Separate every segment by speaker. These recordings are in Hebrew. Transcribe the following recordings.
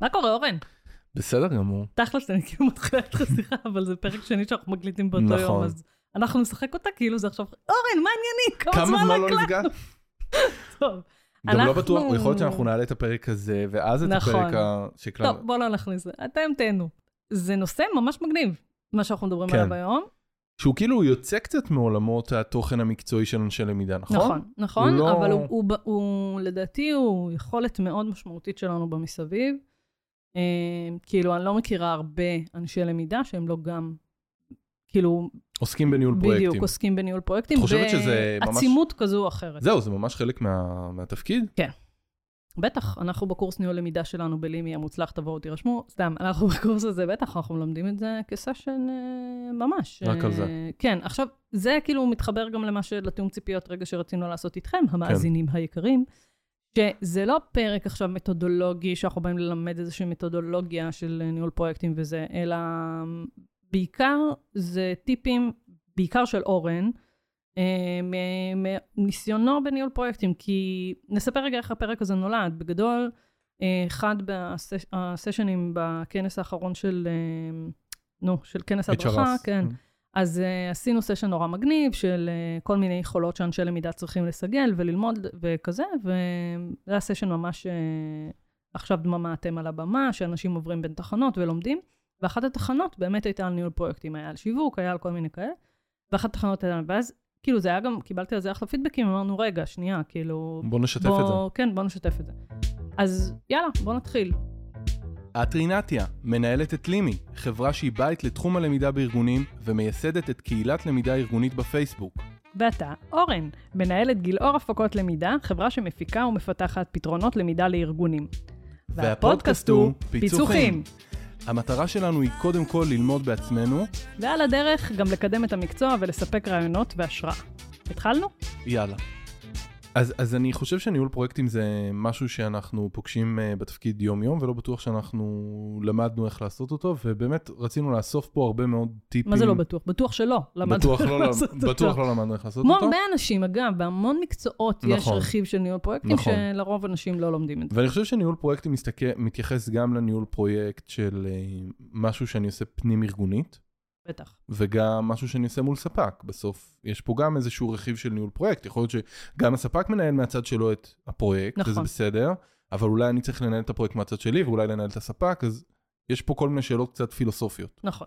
Speaker 1: מה קורה, אורן?
Speaker 2: בסדר גמור.
Speaker 1: תכלס, אני כאילו מתחילה איתך שיחה, אבל זה פרק שני שאנחנו מקליטים באותו
Speaker 2: נכון.
Speaker 1: יום, אז אנחנו נשחק אותה כאילו זה עכשיו, אורן, מה העניינים? כמה
Speaker 2: כמה זמן לא
Speaker 1: הקלטנו?"
Speaker 2: נפגע?
Speaker 1: טוב.
Speaker 2: גם לא
Speaker 1: אנחנו-
Speaker 2: בטוח, יכול להיות שאנחנו נעלה את הפרק הזה, ואז את
Speaker 1: נכון.
Speaker 2: הפרק ה-.
Speaker 1: טוב, בוא לא נכניס לזה. אתם תהנו. זה נושא ממש מגניב, מה שאנחנו מדברים
Speaker 2: כן.
Speaker 1: עליו היום.
Speaker 2: שהוא כאילו יוצא קצת מעולמות התוכן המקצועי של אנשי למידה, נכון?
Speaker 1: נכון, נכון,
Speaker 2: הוא לא-
Speaker 1: אבל הוא, הוא, ב- הוא, לדעתי, הוא יכולת מאוד משמעותית שלנו במסביב. אה, כאילו, אני לא מכירה הרבה אנשי למידה שהם לא גם, כאילו,
Speaker 2: עוסקים בניהול
Speaker 1: בדיוק,
Speaker 2: פרויקטים.
Speaker 1: עוסקים בניהול פרויקטים.
Speaker 2: את חושבת שזה ממש-
Speaker 1: בעצימות כזו או אחרת.
Speaker 2: זהו, זה ממש חלק מה- מהתפקיד?
Speaker 1: בטח, אנחנו בקורס ניהול למידה שלנו בלימי המוצלח, תבואו תירשמו. סתם, אנחנו בקורס הזה, בטח, אנחנו מלמדים את זה כסשן אה, ממש.
Speaker 2: רק על זה.
Speaker 1: אה, כן, עכשיו, זה כאילו מתחבר גם למה של לתיאום ציפיות רגע שרצינו לעשות איתכם, המאזינים היקרים, שזה לא פרק עכשיו מתודולוגי, שאנחנו באים ללמד איזושהי מתודולוגיה של ניהול פרויקטים וזה, אלא בעיקר זה טיפים, בעיקר של אורן, אה, מניסיונו בניהול פרויקטים, כי נספר רגע איך הפרק הזה נולד. בגדול, אה, אחד הסש, הסשנים בכנס האחרון של, אה, נו, של כנס הדרכה. כן. אז uh, עשינו סשן נורא מגניב של uh, כל מיני יכולות שאנשי למידה צריכים לסגל וללמוד וכזה, וזה היה סשן ממש, uh, עכשיו דממה אתם על הבמה, שאנשים עוברים בין תחנות ולומדים, ואחת התחנות באמת הייתה על ניהול פרויקטים, היה על שיווק, היה על כל מיני כאלה, ואחת התחנות הייתה, ואז כאילו זה היה גם, קיבלתי על זה אחלה פידבקים, אמרנו, רגע, שנייה, כאילו...
Speaker 2: בוא נשתף את זה.
Speaker 1: כן, בוא נשתף את זה. אז יאללה, בוא נתחיל.
Speaker 2: את רינתיה, מנהלת את לימי, חברה שהיא בית לתחום הלמידה בארגונים ומייסדת את קהילת למידה ארגונית בפייסבוק.
Speaker 1: ואתה, אורן, מנהלת גילאור הפקות למידה, חברה שמפיקה ומפתחת פתרונות למידה לארגונים.
Speaker 2: והפודקאסט הוא פיצוחים. המטרה שלנו היא קודם כל ללמוד בעצמנו,
Speaker 1: ועל הדרך גם לקדם את המקצוע ולספק רעיונות והשראה. התחלנו?
Speaker 2: יאללה. אז, אז אני חושב שניהול פרויקטים זה משהו שאנחנו פוגשים uh, בתפקיד יום-יום, ולא בטוח שאנחנו למדנו איך לעשות אותו, ובאמת רצינו לאסוף פה הרבה מאוד טיפים.
Speaker 1: מה זה לא בטוח? בטוח שלא. למדנו
Speaker 2: בטוח
Speaker 1: איך
Speaker 2: לא,
Speaker 1: לעשות אותו.
Speaker 2: בטוח לא למדנו איך לעשות
Speaker 1: כמו
Speaker 2: אותו.
Speaker 1: הרבה אנשים, אגב, בהמון מקצועות יש
Speaker 2: נכון.
Speaker 1: רכיב של ניהול פרויקטים,
Speaker 2: נכון.
Speaker 1: שלרוב אנשים לא לומדים את זה.
Speaker 2: ואני חושב שניהול פרויקטים מסתכל, מתייחס גם לניהול פרויקט של uh, משהו שאני עושה פנים-ארגונית,
Speaker 1: בטח.
Speaker 2: וגם משהו שאני עושה מול ספק. בסוף יש פה גם איזשהו רכיב של ניהול פרויקט. יכול להיות שגם הספק מנהל מהצד שלו את הפרויקט,
Speaker 1: נכון.
Speaker 2: וזה בסדר, אבל אולי אני צריך לנהל את הפרויקט מהצד שלי, ואולי לנהל את הספק, אז יש פה כל מיני שאלות קצת פילוסופיות.
Speaker 1: נכון.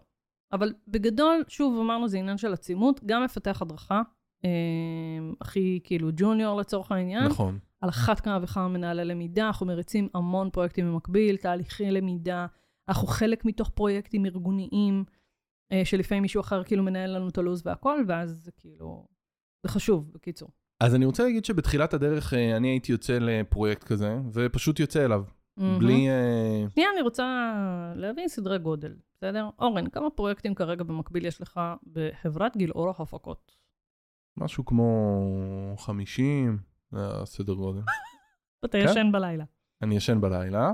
Speaker 1: אבל בגדול, שוב, אמרנו, זה עניין של עצימות, גם מפתח הדרכה, אה, הכי כאילו ג'וניור לצורך העניין,
Speaker 2: נכון.
Speaker 1: על אחת כמה וכמה מנהלי למידה, אנחנו מריצים המון פרויקטים במקביל, תהליכי למידה, אנחנו חלק מתוך פרויקטים ארגוניים, שלפעמים מישהו אחר כאילו מנהל לנו את הלו"ז והכל, ואז זה כאילו, זה חשוב, בקיצור.
Speaker 2: אז אני רוצה להגיד שבתחילת הדרך אה, אני הייתי יוצא לפרויקט כזה, ופשוט יוצא אליו. בלי... אה,
Speaker 1: שנייה, אני רוצה להבין סדרי גודל, בסדר? אורן, כמה פרויקטים כרגע במקביל יש לך בחברת גילאור ההפקות?
Speaker 2: משהו כמו 50, זה הסדר גודל.
Speaker 1: אתה
Speaker 2: כן.
Speaker 1: ישן בלילה.
Speaker 2: אני ישן בלילה,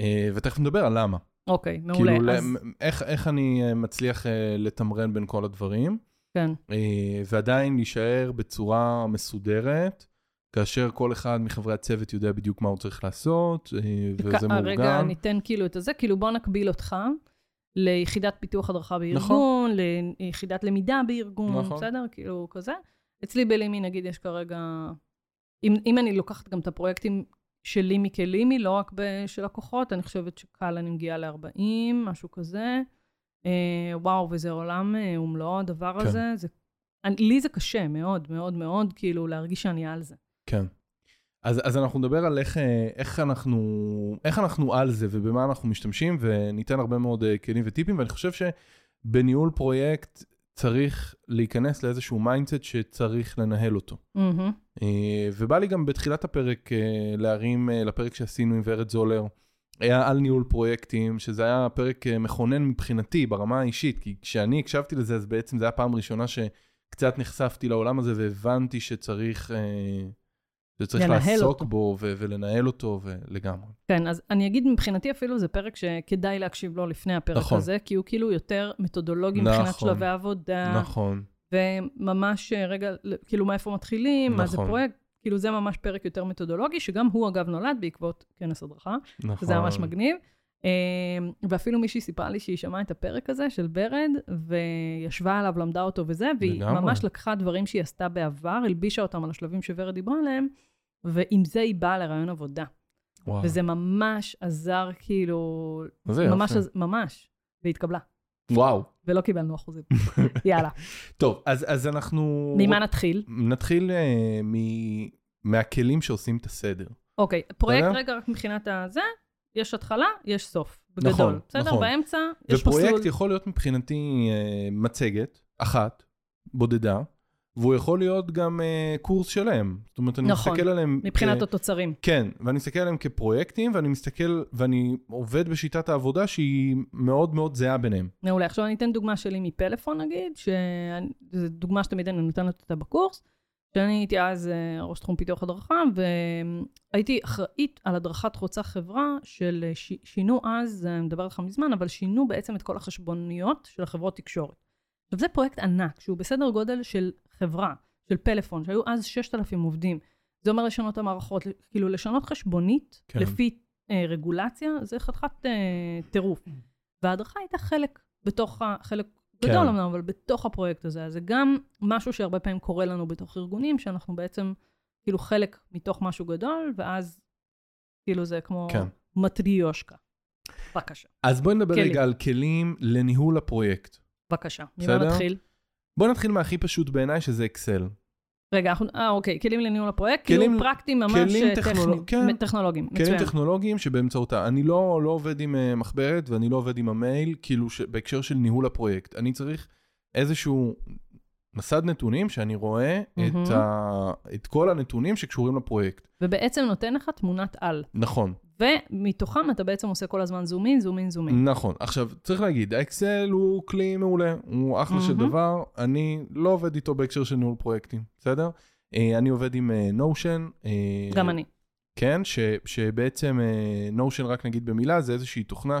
Speaker 2: אה, ותכף נדבר על למה.
Speaker 1: אוקיי, מעולה.
Speaker 2: כאילו,
Speaker 1: אז,
Speaker 2: איך, איך אני אה, מצליח אה, לתמרן בין כל הדברים,
Speaker 1: כן,
Speaker 2: אה, ועדיין להישאר בצורה מסודרת, כאשר כל אחד מחברי הצוות יודע בדיוק מה הוא צריך לעשות, אה, וזה
Speaker 1: כ- רגע,
Speaker 2: מאורגן.
Speaker 1: ניתן כאילו את הזה, כאילו בוא נקביל אותך ליחידת פיתוח הדרכה בארגון,
Speaker 2: נכון.
Speaker 1: ליחידת למידה בארגון,
Speaker 2: נכון.
Speaker 1: בסדר? כאילו כזה. אצלי בלימי, נגיד, יש כרגע... אם, אם אני לוקחת גם את הפרויקטים של לימי כלימי, לא רק של לקוחות, אני חושבת שקל אני מגיעה ל-40, משהו כזה. אה, וואו, וזה עולם אה, ומלואו הדבר
Speaker 2: כן.
Speaker 1: הזה. זה, אני, לי זה קשה מאוד, מאוד מאוד, כאילו, להרגיש שאני על זה.
Speaker 2: כן. אז, אז אנחנו נדבר על איך, אה, איך, אנחנו, איך אנחנו על זה ובמה אנחנו משתמשים, וניתן הרבה מאוד אה, כלים וטיפים, ואני חושב שבניהול פרויקט צריך להיכנס לאיזשהו mindset שצריך לנהל אותו.
Speaker 1: מהמם.
Speaker 2: אה, ובא לי גם בתחילת הפרק אה, להרים אה, לפרק שעשינו עם ורד זולר, היה על ניהול פרויקטים, שזה היה פרק אה, מכונן מבחינתי ברמה האישית, כי כשאני הקשבתי לזה, אז בעצם זו הייתה פעם ראשונה שקצת נחשפתי לעולם הזה והבנתי שצריך, אה, שצריך לעסוק
Speaker 1: אותו.
Speaker 2: בו ו- ולנהל אותו ולגמרי.
Speaker 1: כן, אז אני אגיד מבחינתי אפילו זה פרק שכדאי להקשיב לו לפני הפרק
Speaker 2: נכון.
Speaker 1: הזה, כי הוא כאילו יותר מתודולוגי
Speaker 2: נכון.
Speaker 1: מבחינת שלבי עבודה,
Speaker 2: נכון,
Speaker 1: וממש אה, רגע, כאילו מאיפה מתחילים, מה זה
Speaker 2: נכון.
Speaker 1: פרויקט, כאילו זה ממש פרק יותר מתודולוגי, שגם הוא אגב נולד בעקבות כנס הדרכה,
Speaker 2: נכון.
Speaker 1: שזה ממש מגניב. אמ, ואפילו מישהי סיפרה לי שהיא שמעה את הפרק הזה של ברד, וישבה עליו, למדה אותו וזה, והיא
Speaker 2: לגמרי.
Speaker 1: ממש לקחה דברים שהיא עשתה בעבר, הלבישה אותם על השלבים שוורד דיברה עליהם, ועם זה היא באה לרעיון עבודה.
Speaker 2: וואו.
Speaker 1: וזה ממש עזר, כאילו,
Speaker 2: זה
Speaker 1: ממש,
Speaker 2: יופי.
Speaker 1: עז- ממש, והתקבלה.
Speaker 2: וואו.
Speaker 1: ולא קיבלנו אחוזים. יאללה.
Speaker 2: טוב, אז, אז אנחנו...
Speaker 1: ממה נתחיל?
Speaker 2: נתחיל אה, מ... מהכלים שעושים את הסדר.
Speaker 1: אוקיי, פרויקט
Speaker 2: בסדר?
Speaker 1: רגע רק מבחינת הזה, יש התחלה, יש סוף. בגדול.
Speaker 2: נכון,
Speaker 1: בסדר?
Speaker 2: נכון.
Speaker 1: באמצע, יש מסלול.
Speaker 2: ופרויקט יכול להיות מבחינתי אה, מצגת, אחת, בודדה, והוא יכול להיות גם אה, קורס שלם. זאת אומרת, אני
Speaker 1: נכון,
Speaker 2: מסתכל עליהם...
Speaker 1: מבחינת
Speaker 2: כ...
Speaker 1: התוצרים.
Speaker 2: כן, ואני מסתכל עליהם כפרויקטים, ואני מסתכל, ואני עובד בשיטת העבודה שהיא מאוד מאוד זהה ביניהם.
Speaker 1: מעולה. עכשיו אני אתן דוגמה שלי מפלאפון נגיד, שזו דוגמה שתמיד אני נותנת אותה בקורס, שאני הייתי אז אה, ראש תחום פיתוח הדרכה, והייתי אחראית על הדרכת חוצה חברה של אה, ש... שינו אז, אני מדבר איתך מזמן, אבל שינו בעצם את כל החשבוניות של החברות תקשורת. עכשיו זה פרויקט ענק, שהוא בסדר גודל של חברה, של פלאפון, שהיו אז 6,000 עובדים. זה אומר לשנות את המערכות, כאילו לשנות חשבונית
Speaker 2: כן.
Speaker 1: כן. לפי אה, רגולציה, זה חתיכת אה, טירוף. וההדרכה הייתה חלק בתוך. חלק
Speaker 2: כן.
Speaker 1: גדול אמנם, אבל בתוך הפרויקט הזה. אז זה גם משהו שהרבה פעמים קורה לנו בתוך ארגונים, שאנחנו בעצם כאילו חלק מתוך משהו גדול, ואז כאילו זה כמו
Speaker 2: כן.
Speaker 1: מטריושקה. בבקשה,
Speaker 2: אז בואי נדבר
Speaker 1: כלים.
Speaker 2: רגע על כלים לניהול הפרויקט.
Speaker 1: בבקשה. ממה? נתחיל?
Speaker 2: בואי נתחיל מהכי פשוט בעיניי, שזה אקסל.
Speaker 1: רגע, אנחנו, אה, אוקיי, כלים לניהול הפרויקט,
Speaker 2: כלים-
Speaker 1: כאילו פרקטיים ממש
Speaker 2: כלים
Speaker 1: אה,
Speaker 2: טכנולוג- כן.
Speaker 1: טכנולוגיים,
Speaker 2: כלים
Speaker 1: מצוין.
Speaker 2: טכנולוגיים שבאמצעותה, אני לא, לא עובד עם uh, מחברת ואני לא עובד עם המייל, כאילו ש, בהקשר של ניהול הפרויקט. אני צריך איזשהו מסד נתונים שאני רואה את,
Speaker 1: מהמם.
Speaker 2: ה, את כל הנתונים שקשורים לפרויקט.
Speaker 1: ובעצם נותן לך תמונת על,
Speaker 2: נכון,
Speaker 1: ומתוכם אתה בעצם עושה כל הזמן zoom in, zoom in, zoom in.
Speaker 2: נכון. עכשיו, צריך להגיד, האקסל הוא כלי מעולה, הוא אחלה של
Speaker 1: מהמם.
Speaker 2: דבר, אני לא עובד איתו בהקשר של ניהול פרויקטים, בסדר? אה, אני עובד עם Notion.
Speaker 1: גם אני.
Speaker 2: כן, ש, שבעצם Notion, רק נגיד במילה, זה איזושהי תוכנה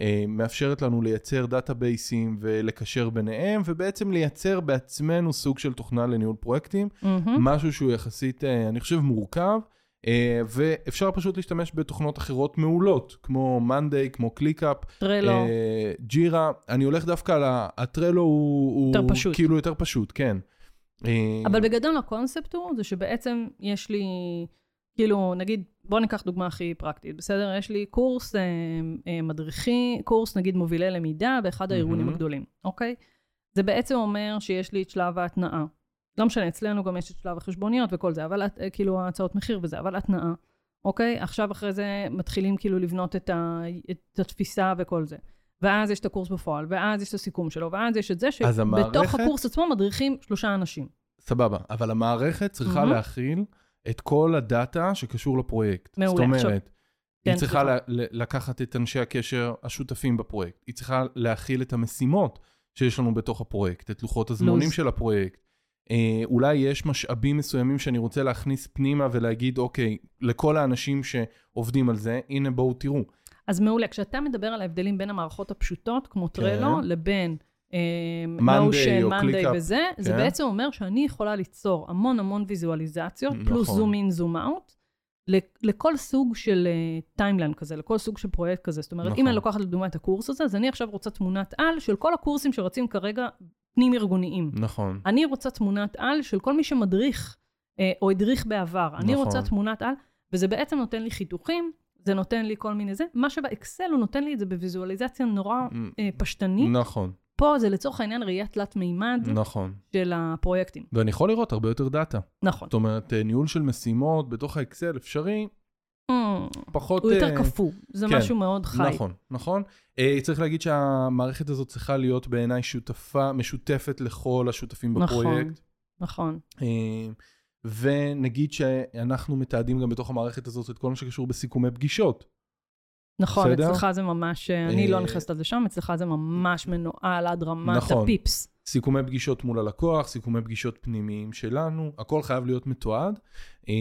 Speaker 2: שמאפשרת לנו לייצר דאטאבייסים ולקשר ביניהם, ובעצם לייצר בעצמנו סוג של תוכנה לניהול פרויקטים,
Speaker 1: מהמם.
Speaker 2: משהו שהוא יחסית, אה, אני חושב, מורכב, אה, ואפשר פשוט להשתמש בתוכנות אחרות מעולות, כמו Monday, כמו ClickUp,
Speaker 1: Trello,
Speaker 2: אה, Jira, אני הולך דווקא על ה- ה Trello הוא,
Speaker 1: יותר
Speaker 2: הוא
Speaker 1: פשוט.
Speaker 2: כאילו יותר פשוט, כן. אה,
Speaker 1: אבל בגדול הקונספט הוא, זה שבעצם יש לי, כאילו, נגיד, בוא ניקח דוגמה הכי פרקטית, בסדר? יש לי קורס אה, אה, מדריכי, קורס נגיד מובילי למידה באחד הארגונים
Speaker 2: מהמם.
Speaker 1: הגדולים, אוקיי? זה בעצם אומר שיש לי את שלב ההתנעה. לא משנה, אצלנו גם יש את שלב החשבוניות וכל זה, אבל אה, כאילו ההצעות מחיר וזה, אבל התנעה, אוקיי? עכשיו אחרי זה מתחילים כאילו לבנות את, ה, את התפיסה וכל זה. ואז יש את הקורס בפועל, ואז יש את הסיכום שלו, ואז יש את זה שבתוך
Speaker 2: המערכת-
Speaker 1: הקורס עצמו מדריכים שלושה אנשים.
Speaker 2: סבבה, אבל המערכת צריכה
Speaker 1: מהמם.
Speaker 2: להכיל את כל הדאטה שקשור לפרויקט.
Speaker 1: מעולה.
Speaker 2: זאת אומרת,
Speaker 1: עכשיו-
Speaker 2: היא
Speaker 1: כן,
Speaker 2: צריכה. ל- לקחת את אנשי הקשר השותפים בפרויקט. היא צריכה להכיל את המשימות שיש לנו בתוך הפרויקט, את לוחות הזמנים
Speaker 1: לוז.
Speaker 2: של הפרויקט. אה, אולי יש משאבים מסוימים שאני רוצה להכניס פנימה ולהגיד, אוקיי, לכל האנשים שעובדים על זה, הנה בואו תראו.
Speaker 1: אז מעולה, כשאתה מדבר על ההבדלים בין המערכות הפשוטות, כמו Trello, לבין
Speaker 2: Monday
Speaker 1: Notion,
Speaker 2: או
Speaker 1: Monday
Speaker 2: ClickUp.
Speaker 1: וזה, זה
Speaker 2: כן.
Speaker 1: בעצם אומר שאני יכולה ליצור המון המון ויזואליזציות, פלוס
Speaker 2: נכון.
Speaker 1: zoom in, zoom out, לכל סוג של timeline כזה, לכל סוג של פרויקט כזה. זאת אומרת,
Speaker 2: נכון.
Speaker 1: אם אני לוקחת לדוגמה את הקורס הזה, אז אני עכשיו רוצה תמונת על של כל הקורסים שרצים כרגע פנים-ארגוניים.
Speaker 2: נכון.
Speaker 1: אני רוצה תמונת על של כל מי שמדריך אה, או הדריך בעבר. אני
Speaker 2: נכון.
Speaker 1: רוצה תמונת על, וזה בעצם נותן לי חיתוכים, זה נותן לי כל מיני זה. מה שבאקסל הוא נותן לי את זה בוויזואליזציה נורא אה, פשטנית.
Speaker 2: נכון,
Speaker 1: פה זה לצורך העניין ראייה תלת מימד
Speaker 2: נכון.
Speaker 1: של הפרויקטים.
Speaker 2: ואני יכול לראות הרבה יותר דאטה.
Speaker 1: נכון.
Speaker 2: זאת אומרת, אה, ניהול של משימות בתוך האקסל אפשרי,
Speaker 1: Mm,
Speaker 2: פחות...
Speaker 1: הוא יותר
Speaker 2: אה,
Speaker 1: קפוא, זה
Speaker 2: כן.
Speaker 1: משהו מאוד חי.
Speaker 2: נכון, נכון. אה, צריך להגיד שהמערכת הזאת צריכה להיות בעיניי שותפה, משותפת לכל השותפים
Speaker 1: נכון.
Speaker 2: בפרויקט.
Speaker 1: נכון.
Speaker 2: אה, ונגיד שאנחנו מתעדים גם בתוך המערכת הזאת את כל מה שקשור בסיכומי פגישות.
Speaker 1: נכון,
Speaker 2: בסדר?
Speaker 1: אצלך זה ממש, אני לא
Speaker 2: אה,
Speaker 1: נכנסת לזה שם, אצלך זה ממש מנוהל עד רמת
Speaker 2: נכון.
Speaker 1: הפיפס.
Speaker 2: סיכומי פגישות מול הלקוח, סיכומי פגישות פנימיים שלנו, הכל חייב להיות מתועד. אה,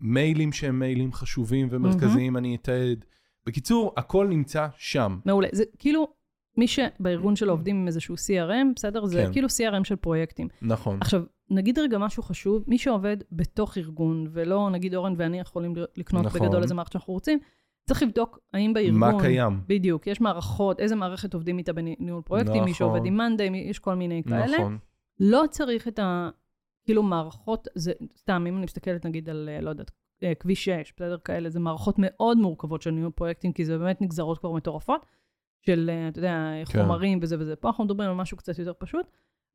Speaker 2: מיילים שהם מיילים חשובים ומרכזיים, אני אתעד. בקיצור, הכל נמצא שם.
Speaker 1: מעולה. זה כאילו, מי שבארגון שלו עובדים עם איזשהו CRM, בסדר? זה
Speaker 2: כן.
Speaker 1: כאילו CRM של פרויקטים.
Speaker 2: נכון.
Speaker 1: עכשיו, נגיד רגע משהו חשוב, מי שעובד בתוך ארגון, ולא נגיד אורן ואני יכולים לקנות
Speaker 2: נכון.
Speaker 1: בגדול איזה מערכת שאנחנו רוצים, צריך לבדוק האם בארגון...
Speaker 2: מה קיים.
Speaker 1: בדיוק, יש מערכות, איזה מערכת עובדים איתה בניהול פרויקטים,
Speaker 2: נכון.
Speaker 1: מי שעובד עם מאנדיי, יש כל מיני כאלה.
Speaker 2: נכון.
Speaker 1: לא צריך את ה... כאילו מערכות, זה סתם, אם אני מסתכלת נגיד על, אה, לא יודעת, אה, כביש 6, בסדר, כאלה, זה מערכות מאוד מורכבות של ניהול פרויקטים, כי זה באמת נגזרות כבר מטורפות, של, אה, אתה יודע,
Speaker 2: כן.
Speaker 1: חומרים וזה וזה. פה אנחנו מדברים על משהו קצת יותר פשוט.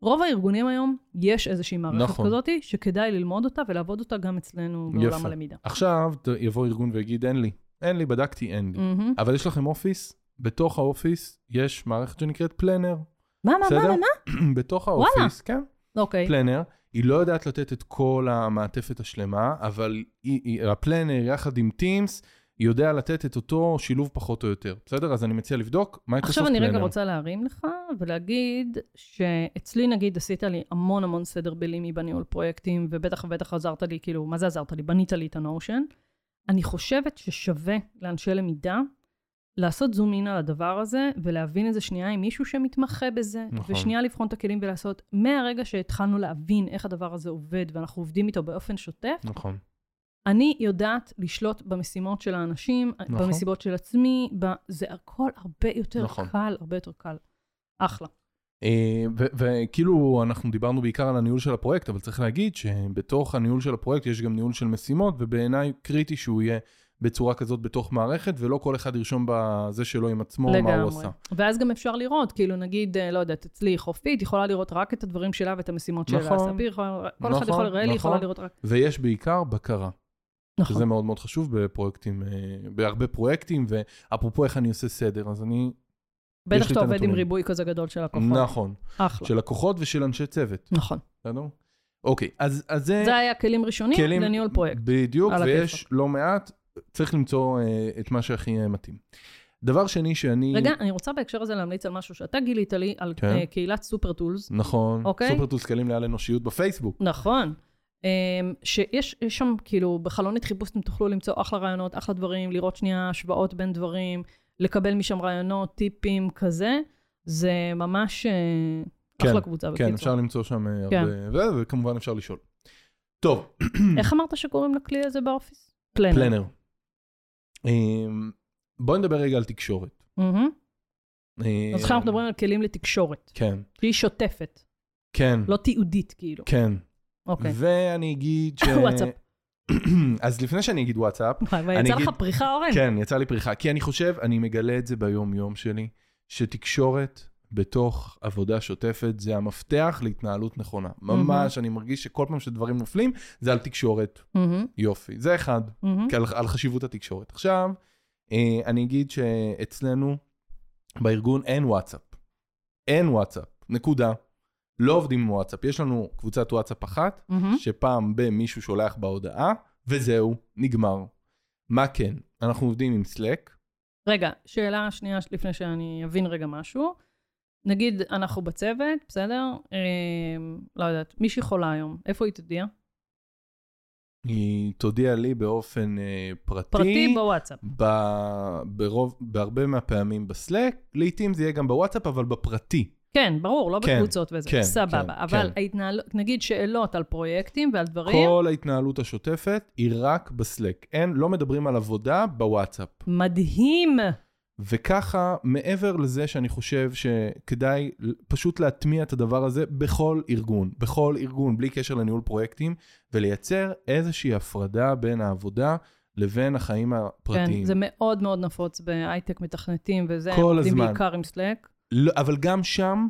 Speaker 1: רוב הארגונים היום, יש איזושהי מערכת
Speaker 2: נכון.
Speaker 1: כזאת, שכדאי ללמוד אותה ולעבוד אותה גם אצלנו בעולם
Speaker 2: יפה.
Speaker 1: הלמידה.
Speaker 2: עכשיו יבוא ארגון ויגיד, אין לי. אין לי, בדקתי, אין לי.
Speaker 1: מהמם.
Speaker 2: אבל יש לכם אופיס, בתוך האופיס יש מערכת שנקראת פלנר.
Speaker 1: מה, מה,
Speaker 2: בסדר?
Speaker 1: מה, מה?
Speaker 2: בתוך האופיס, כן,
Speaker 1: אוקיי.
Speaker 2: Planner. היא לא יודעת לתת את כל המעטפת השלמה, אבל היא, היא, ה Planner יחד עם Teams, יודע לתת את אותו שילוב פחות או יותר. בסדר? אז אני מציע לבדוק מיקרוסופט
Speaker 1: עכשיו
Speaker 2: Planner.
Speaker 1: אני רגע רוצה להרים לך ולהגיד שאצלי נגיד עשית לי המון המון סדר בלימי בניהול פרויקטים, ובטח ובטח עזרת לי, כאילו, מה זה עזרת לי? בנית לי את ה Notion. אני חושבת ששווה לאנשי למידה לעשות zoom in על הדבר הזה, ולהבין איזה שנייה עם מישהו שמתמחה בזה,
Speaker 2: נכון.
Speaker 1: ושנייה לבחון את הכלים ולעשות, מהרגע שהתחלנו להבין איך הדבר הזה עובד, ואנחנו עובדים איתו באופן שוטף,
Speaker 2: נכון.
Speaker 1: אני יודעת לשלוט במשימות של האנשים,
Speaker 2: נכון.
Speaker 1: במסיבות של עצמי, ב... זה הכל הרבה יותר
Speaker 2: נכון.
Speaker 1: קל, הרבה יותר קל. אחלה.
Speaker 2: אה, וכאילו אנחנו דיברנו בעיקר על הניהול של הפרויקט, אבל צריך להגיד שבתוך הניהול של הפרויקט יש גם ניהול של משימות, ובעיניי קריטי שהוא יהיה בצורה כזאת בתוך מערכת, ולא כל אחד ירשום בזה שלו עם עצמו מה הוא עשה.
Speaker 1: ואז גם אפשר לראות, כאילו נגיד, אה, לא יודעת, אצלי חופית יכולה לראות רק את הדברים שלה ואת המשימות שלה.
Speaker 2: נכון.
Speaker 1: ספיר, כל אחד
Speaker 2: נכון,
Speaker 1: יכול, רלי יכולה
Speaker 2: נכון.
Speaker 1: לראות רק...
Speaker 2: ויש בעיקר בקרה,
Speaker 1: נכון.
Speaker 2: שזה מאוד מאוד חשוב בפרויקטים, אה, בהרבה פרויקטים, ואפרופו איך אני עושה סדר, אז אני...
Speaker 1: בטח שאתה
Speaker 2: את
Speaker 1: עובד עם. ריבוי כזה גדול של לקוחות.
Speaker 2: נכון,
Speaker 1: אחלה.
Speaker 2: של לקוחות ושל אנשי צוות,
Speaker 1: נכון.
Speaker 2: בסדר? אוקיי, אז, אז זה...
Speaker 1: זה היה כלים ראשונים
Speaker 2: כלים-
Speaker 1: לניהול פרויקט.
Speaker 2: בדיוק, ויש
Speaker 1: הכיפאק.
Speaker 2: לא מעט, צריך למצוא אה, את מה שהכי אה, מתאים. דבר שני שאני...
Speaker 1: רגע, אני רוצה בהקשר הזה להמליץ על משהו שאתה גילית לי, על
Speaker 2: כן.
Speaker 1: אה, קהילת סופר טולס.
Speaker 2: נכון,
Speaker 1: אוקיי.
Speaker 2: סופרטוס כלים לעל אנושיות בפייסבוק.
Speaker 1: נכון. אמ, שיש יש שם, כאילו, בחלונית חיפוש אתם תוכלו למצוא אחלה רעיונות, אחלה דברים, לראות שנייה השוואות בין דברים, לקבל משם רעיונות, טיפים, כזה. זה ממש אה,
Speaker 2: כן,
Speaker 1: אחלה קבוצה,
Speaker 2: כן,
Speaker 1: בקיצור.
Speaker 2: אפשר למצוא שם אה,
Speaker 1: כן.
Speaker 2: הרבה, ו- וכמובן אפשר לשאול. טוב,
Speaker 1: איך אמרת שקוראים לכלי הזה באופיס? פלנר.
Speaker 2: פלנר. אמ, בואי נדבר רגע על תקשורת. אה,
Speaker 1: אז עכשיו אנחנו מדברים על כלים לתקשורת,
Speaker 2: כן,
Speaker 1: שהיא שוטפת,
Speaker 2: כן,
Speaker 1: לא תיעודית, כאילו.
Speaker 2: כן.
Speaker 1: אוקיי.
Speaker 2: ואני אגיד ש...
Speaker 1: וואטסאפ.
Speaker 2: אז לפני שאני אגיד וואטסאפ,
Speaker 1: וואי, ויצא לך פריחה, אורן?
Speaker 2: כן, יצא לי פריחה. כי אני חושב, אני מגלה את זה ביום-יום שלי, שתקשורת בתוך עבודה שוטפת זה המפתח להתנהלות נכונה. ממש, אני מרגיש שכל פעם שדברים נופלים, זה על תקשורת. יופי. זה אחד, על חשיבות התקשורת. עכשיו, אה, אני אגיד שאצלנו בארגון אין וואטסאפ. אין וואטסאפ, נקודה. לא עובדים עם וואטסאפ. יש לנו קבוצת וואטסאפ אחת,
Speaker 1: מהמם.
Speaker 2: שפעם במישהו שולח בהודעה, וזהו, נגמר. מה כן? אנחנו עובדים עם Slack,
Speaker 1: רגע, שאלה שנייה לפני שאני אבין רגע משהו. נגיד, אנחנו בצוות, בסדר? אה, לא יודעת, מישהי חולה היום, איפה היא תודיע?
Speaker 2: היא תודיע לי באופן אה, פרטי,
Speaker 1: פרטי בוואטסאפ.
Speaker 2: ב, ברוב, בהרבה מהפעמים בסלק, לעתים זה יהיה גם בוואטסאפ, אבל בפרטי.
Speaker 1: כן, ברור, לא
Speaker 2: כן,
Speaker 1: בקבוצות וזה.
Speaker 2: כן,
Speaker 1: סבבה.
Speaker 2: כן,
Speaker 1: אבל
Speaker 2: כן.
Speaker 1: ההתנהלות, נגיד שאלות על פרויקטים ועל דברים,
Speaker 2: כל ההתנהלות השוטפת היא רק בסלק. אין, לא מדברים על עבודה בוואטסאפ.
Speaker 1: מדהים.
Speaker 2: וככה, מעבר לזה שאני חושב שכדאי פשוט להטמיע את הדבר הזה בכל ארגון, בכל ארגון, בלי קשר לניהול פרויקטים, ולייצר איזושהי הפרדה בין העבודה לבין החיים הפרטיים.
Speaker 1: כן, זה מאוד מאוד נפוץ בהייטק מתכנתים וזה,
Speaker 2: כל
Speaker 1: עובדים
Speaker 2: הזמן.
Speaker 1: בעיקר עם Slack.
Speaker 2: לא, אבל גם שם,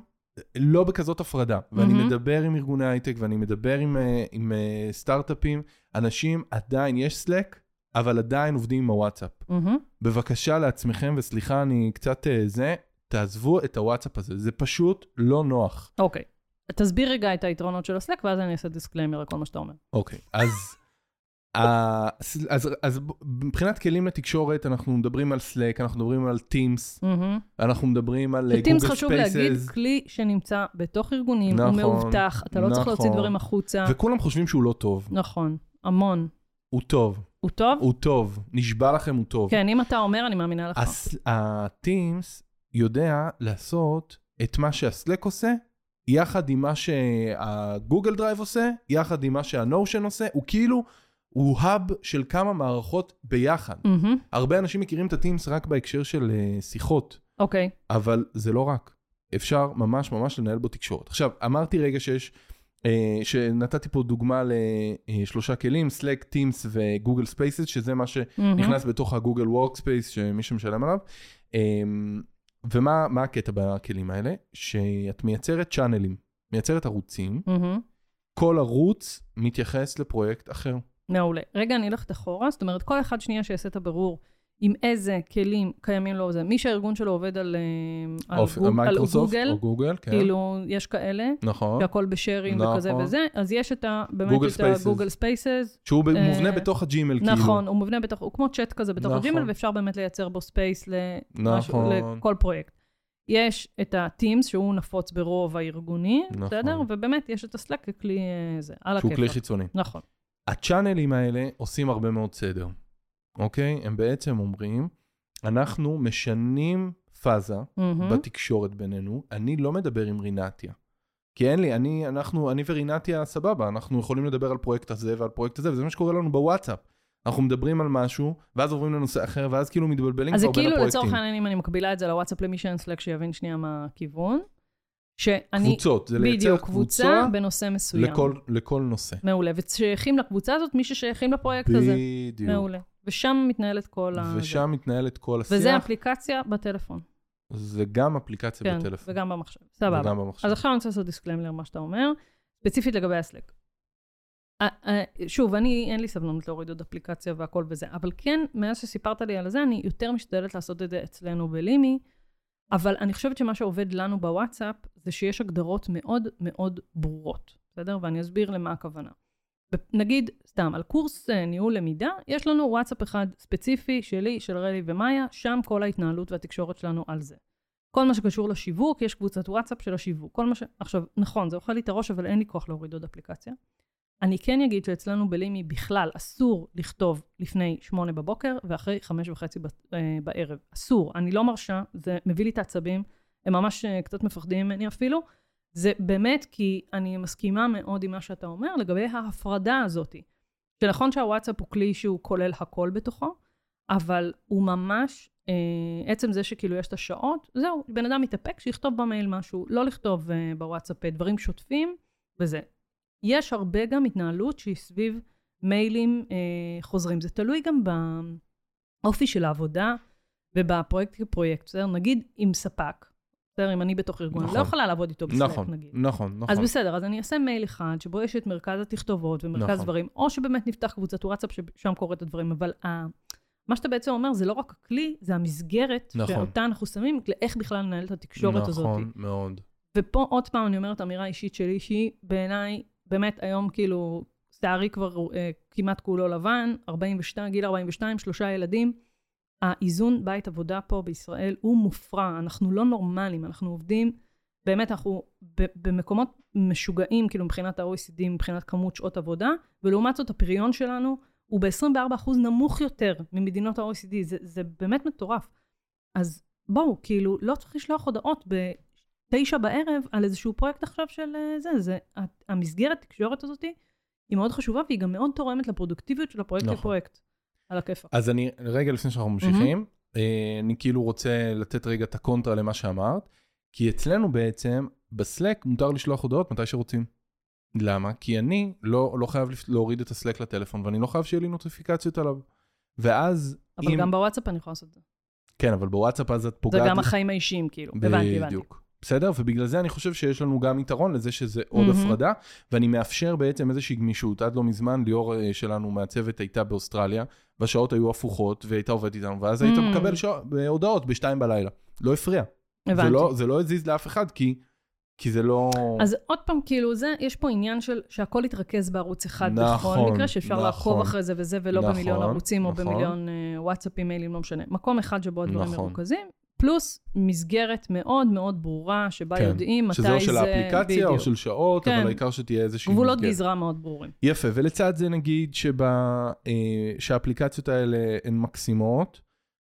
Speaker 2: לא בכזאת הפרדה. ואני
Speaker 1: מהמם.
Speaker 2: מדבר עם ארגוני הייטק ואני מדבר עם, אה, עם אה, סטארט-אפים, אנשים עדיין, יש Slack, אבל עדיין עובדים עם הוואטסאפ.
Speaker 1: מהמם.
Speaker 2: בבקשה לעצמכם, וסליחה, אני קצת אה, זה, תעזבו את הוואטסאפ הזה, זה פשוט לא נוח.
Speaker 1: אוקיי. תסביר רגע את היתרונות של ה Slack, ואז אני אעשה disclaimer לכל מה שאתה אומר.
Speaker 2: אוקיי, אז, ה- אז, אז מבחינת כלים לתקשורת, אנחנו מדברים על Slack, אנחנו מדברים על Teams,
Speaker 1: מהמם.
Speaker 2: אנחנו מדברים על אה,
Speaker 1: ו Teams
Speaker 2: גוגל
Speaker 1: חשוב להגיד, כלי שנמצא בתוך ארגונים,
Speaker 2: נכון,
Speaker 1: הוא מאובטח, אתה לא צריך להוציא
Speaker 2: נכון.
Speaker 1: דברים החוצה.
Speaker 2: וכולם חושבים שהוא לא טוב.
Speaker 1: נכון, המון.
Speaker 2: הוא טוב,
Speaker 1: הוא טוב?
Speaker 2: הוא טוב, נשבע לכם, הוא טוב.
Speaker 1: כן, אם אתה אומר, אני מאמינה לך.
Speaker 2: ה Teams יודע לעשות את מה שה Slack עושה, יחד עם מה שה Google Drive עושה, יחד עם מה שה Notion עושה, הוא כאילו, הוא hub של כמה מערכות ביחד.
Speaker 1: מהמם.
Speaker 2: הרבה אנשים מכירים את ה Teams רק בהקשר של אה, שיחות,
Speaker 1: אוקיי.
Speaker 2: אבל זה לא רק. אפשר ממש ממש לנהל בו תקשורת. עכשיו, אמרתי רגע שיש, אה, שנתתי פה דוגמה לשלושה כלים, Slack, Teams ו Google Spaces, שזה מה. שנכנס בתוך ה Google Workspace, שמי שמשלם עליו. אה, ומה מה הקטע בכלים האלה? שאת מייצרת צ'אנלים, מייצרת ערוצים,
Speaker 1: מהמם.
Speaker 2: כל ערוץ מתייחס לפרויקט אחר.
Speaker 1: מעולה. רגע, אני אלך אחורה, זאת אומרת, כל אחד שנייה שיעשה את הבירור עם איזה כלים קיימים לו זה. מי שהארגון שלו עובד על, אה, על,
Speaker 2: אוף-
Speaker 1: גוג, על גוגל,
Speaker 2: או גוגל, כן.
Speaker 1: כאילו, יש כאלה,
Speaker 2: נכון.
Speaker 1: שהכל בשארים
Speaker 2: נכון.
Speaker 1: וכזה וזה, אז יש את ה... באמת
Speaker 2: גוגל
Speaker 1: את
Speaker 2: Spaces.
Speaker 1: ה Google
Speaker 2: Spaces. שהוא
Speaker 1: אה,
Speaker 2: מובנה בתוך ה Gmail, כאילו.
Speaker 1: נכון, הוא מובנה בתוך, הוא כמו צ'אט כזה בתוך
Speaker 2: נכון.
Speaker 1: ה Gmail, ואפשר באמת לייצר בו space למשהו,
Speaker 2: נכון.
Speaker 1: לכל פרויקט. יש את ה-Teams, שהוא נפוץ ברוב הארגונים,
Speaker 2: נכון.
Speaker 1: בסדר? ובאמת, יש את ה-Slack ככלי אה, זה, על
Speaker 2: שהוא כלי. חיצוני.
Speaker 1: נכון.
Speaker 2: הצ'אנלים האלה עושים הרבה מאוד סדר, אוקיי? הם בעצם אומרים, אנחנו משנים פאזה
Speaker 1: מהמם.
Speaker 2: בתקשורת בינינו, אני לא מדבר עם רינתיה. כי אין לי, אני, אנחנו, אני ורינתיה סבבה, אנחנו יכולים לדבר על פרויקט הזה ועל פרויקט הזה, וזה מה שקורה לנו בוואטסאפ. אנחנו מדברים על משהו, ואז עוברים לנושא אחר, ואז כאילו מתבלבלים
Speaker 1: אז זה
Speaker 2: כבר בין
Speaker 1: כאילו,
Speaker 2: הפרויקטים.
Speaker 1: לצורך העניין, אם אני מקבילה את זה לוואטסאפ למי שאין Slack, שיבין שנייה מה הכיוון. שאני,
Speaker 2: קבוצות, זה לייצר
Speaker 1: בדיוק, קבוצה
Speaker 2: קבוצה
Speaker 1: בנושא מסוים.
Speaker 2: לכל, לכל נושא.
Speaker 1: מעולה. ושייכים לקבוצה הזאת מי ששייכים לפרויקט הזה.
Speaker 2: בדיוק.
Speaker 1: מעולה. ושם מתנהלת כל ה...
Speaker 2: ושם מתנהלת כל השיח.
Speaker 1: וזה אפליקציה בטלפון.
Speaker 2: זה גם אפליקציה
Speaker 1: כן,
Speaker 2: בטלפון.
Speaker 1: וגם במחשב. סבבה.
Speaker 2: וגם במחשב.
Speaker 1: אז עכשיו אני רוצה לעשות disclaimer, מה שאתה אומר, ספציפית לגבי ה Slack. שוב, אני, אין לי סבלנות להוריד עוד אפליקציה והכל וזה, אבל כן, מאז שסיפרת לי על זה, אני יותר משתדלת לעשות את זה אצלנו בלימי, אבל אני חושבת שמה שעובד לנו בוואטסאפ, זה שיש הגדרות מאוד מאוד ברורות, בסדר? ואני אסביר למה הכוונה. נגיד, סתם, על קורס אה, ניהול למידה, יש לנו וואטסאפ אחד ספציפי, שלי, של רלי ומאיה, שם כל ההתנהלות והתקשורת שלנו על זה. כל מה שקשור לשיווק, יש קבוצת וואטסאפ של השיווק. כל מה ש... עכשיו, נכון, זה אוכל לי את הראש, אבל אין לי כוח להוריד עוד אפליקציה. אני כן אגיד שאצלנו בלימי בכלל אסור לכתוב לפני שמונה בבוקר ואחרי חמש וחצי אה, בערב. אסור, אני לא מרשה, זה מביא לי את העצבים, הם ממש אה, קצת מפחדים ממני אפילו. זה באמת כי אני מסכימה מאוד עם מה שאתה אומר לגבי ההפרדה הזאת. שנכון שהוואטסאפ הוא כלי שהוא כולל הכל בתוכו, אבל הוא ממש, אה, עצם זה שכאילו יש את השעות, זהו, בן אדם מתאפק שיכתוב במייל משהו, לא לכתוב אה, בוואטסאפ דברים שוטפים, וזה. יש הרבה גם התנהלות שהיא סביב מיילים אה, חוזרים. זה תלוי גם באופי של העבודה ובפרויקט כפרויקט, בסדר? נגיד עם ספק, בסדר? אם אני בתוך ארגון, אני
Speaker 2: נכון.
Speaker 1: לא יכולה לעבוד איתו בסלק,
Speaker 2: נכון,
Speaker 1: נגיד.
Speaker 2: נכון, נכון.
Speaker 1: אז בסדר, אז אני אעשה מייל אחד, שבו יש את מרכז התכתובות ומרכז
Speaker 2: נכון.
Speaker 1: דברים, או שבאמת נפתח קבוצת וואטסאפ ששם קורה את הדברים, אבל ה... מה שאתה בעצם אומר זה לא רק הכלי, זה המסגרת
Speaker 2: נכון.
Speaker 1: שאותה אנחנו שמים לאיך בכלל לנהל את התקשורת הזאת.
Speaker 2: נכון, מאוד.
Speaker 1: ופה עוד פעם אני אומרת אמירה אישית שלי, שהיא בעיניי, באמת היום כאילו, שערי כבר אה, כמעט כולו לבן, 42, גיל 42, שלושה ילדים. האיזון בית עבודה פה בישראל הוא מופרע, אנחנו לא נורמלים, אנחנו עובדים, באמת אנחנו ב- במקומות משוגעים, כאילו מבחינת ה-OECD, מבחינת כמות שעות עבודה, ולעומת זאת הפריון שלנו הוא ב-24% נמוך יותר ממדינות ה-OECD, זה, זה באמת מטורף. אז בואו, כאילו, לא צריך לשלוח הודעות בתשע בערב על איזשהו פרויקט עכשיו של אה, זה, זה, המסגרת תקשורת הזאת היא מאוד חשובה, והיא גם מאוד תורמת לפרודוקטיביות של הפרויקט
Speaker 2: נכון.
Speaker 1: כפרויקט. על הכיפאק.
Speaker 2: אז אני, רגע לפני שאנחנו ממשיכים, אה, אני כאילו רוצה לתת רגע את הקונטרה למה שאמרת, כי אצלנו בעצם, ב Slack מותר לשלוח הודעות מתי שרוצים. למה? כי אני לא, לא חייב להוריד את ה Slack לטלפון, ואני לא חייב שיהיה לי נוטיפיקציות עליו. ואז,
Speaker 1: אבל
Speaker 2: אם...
Speaker 1: גם בוואטסאפ אני יכולה לעשות את זה.
Speaker 2: כן, אבל בוואטסאפ אז את
Speaker 1: זה
Speaker 2: פוגעת...
Speaker 1: גם החיים האישיים, כאילו. הבנתי, הבנתי.
Speaker 2: בדיוק. בסדר? ובגלל זה אני חושב שיש לנו גם יתרון לזה שזה עוד
Speaker 1: מהמם.
Speaker 2: הפרדה, ואני מאפשר בעצם איזושהי גמישות. עד לא מזמן ליאור אה, שלנו מהצוות הייתה באוסטרליה, והשעות היו הפוכות, והייתה עובדת איתנו, ואז היית
Speaker 1: Mm.
Speaker 2: מקבל שע... אה, הודעות בשתיים בלילה. לא הפריע. זה
Speaker 1: הבנתי.
Speaker 2: לא, זה לא הזיז לאף אחד, כי, כי זה לא...
Speaker 1: אז עוד פעם, כאילו, זה, יש פה עניין של שהכל יתרכז בערוץ אחד
Speaker 2: נכון,
Speaker 1: בכל מקרה, שאפשר
Speaker 2: נכון.
Speaker 1: לעקוב אחרי זה וזה, ולא
Speaker 2: נכון,
Speaker 1: במיליון ערוצים או
Speaker 2: נכון.
Speaker 1: במיליון אה, וואטסאפים, מיילים, לא משנה. מקום אחד שבו הדברים
Speaker 2: נכון.
Speaker 1: מרוכזים, פלוס מסגרת מאוד מאוד ברורה, שבה
Speaker 2: כן,
Speaker 1: יודעים מתי זה...
Speaker 2: שזה או של האפליקציה או
Speaker 1: בדיוק.
Speaker 2: של שעות,
Speaker 1: כן.
Speaker 2: אבל העיקר שתהיה איזושהי
Speaker 1: גבולות
Speaker 2: מסגרת.
Speaker 1: גזרה מאוד ברורים.
Speaker 2: יפה, ולצד זה נגיד שבה, אה, שהאפליקציות האלה הן מקסימות,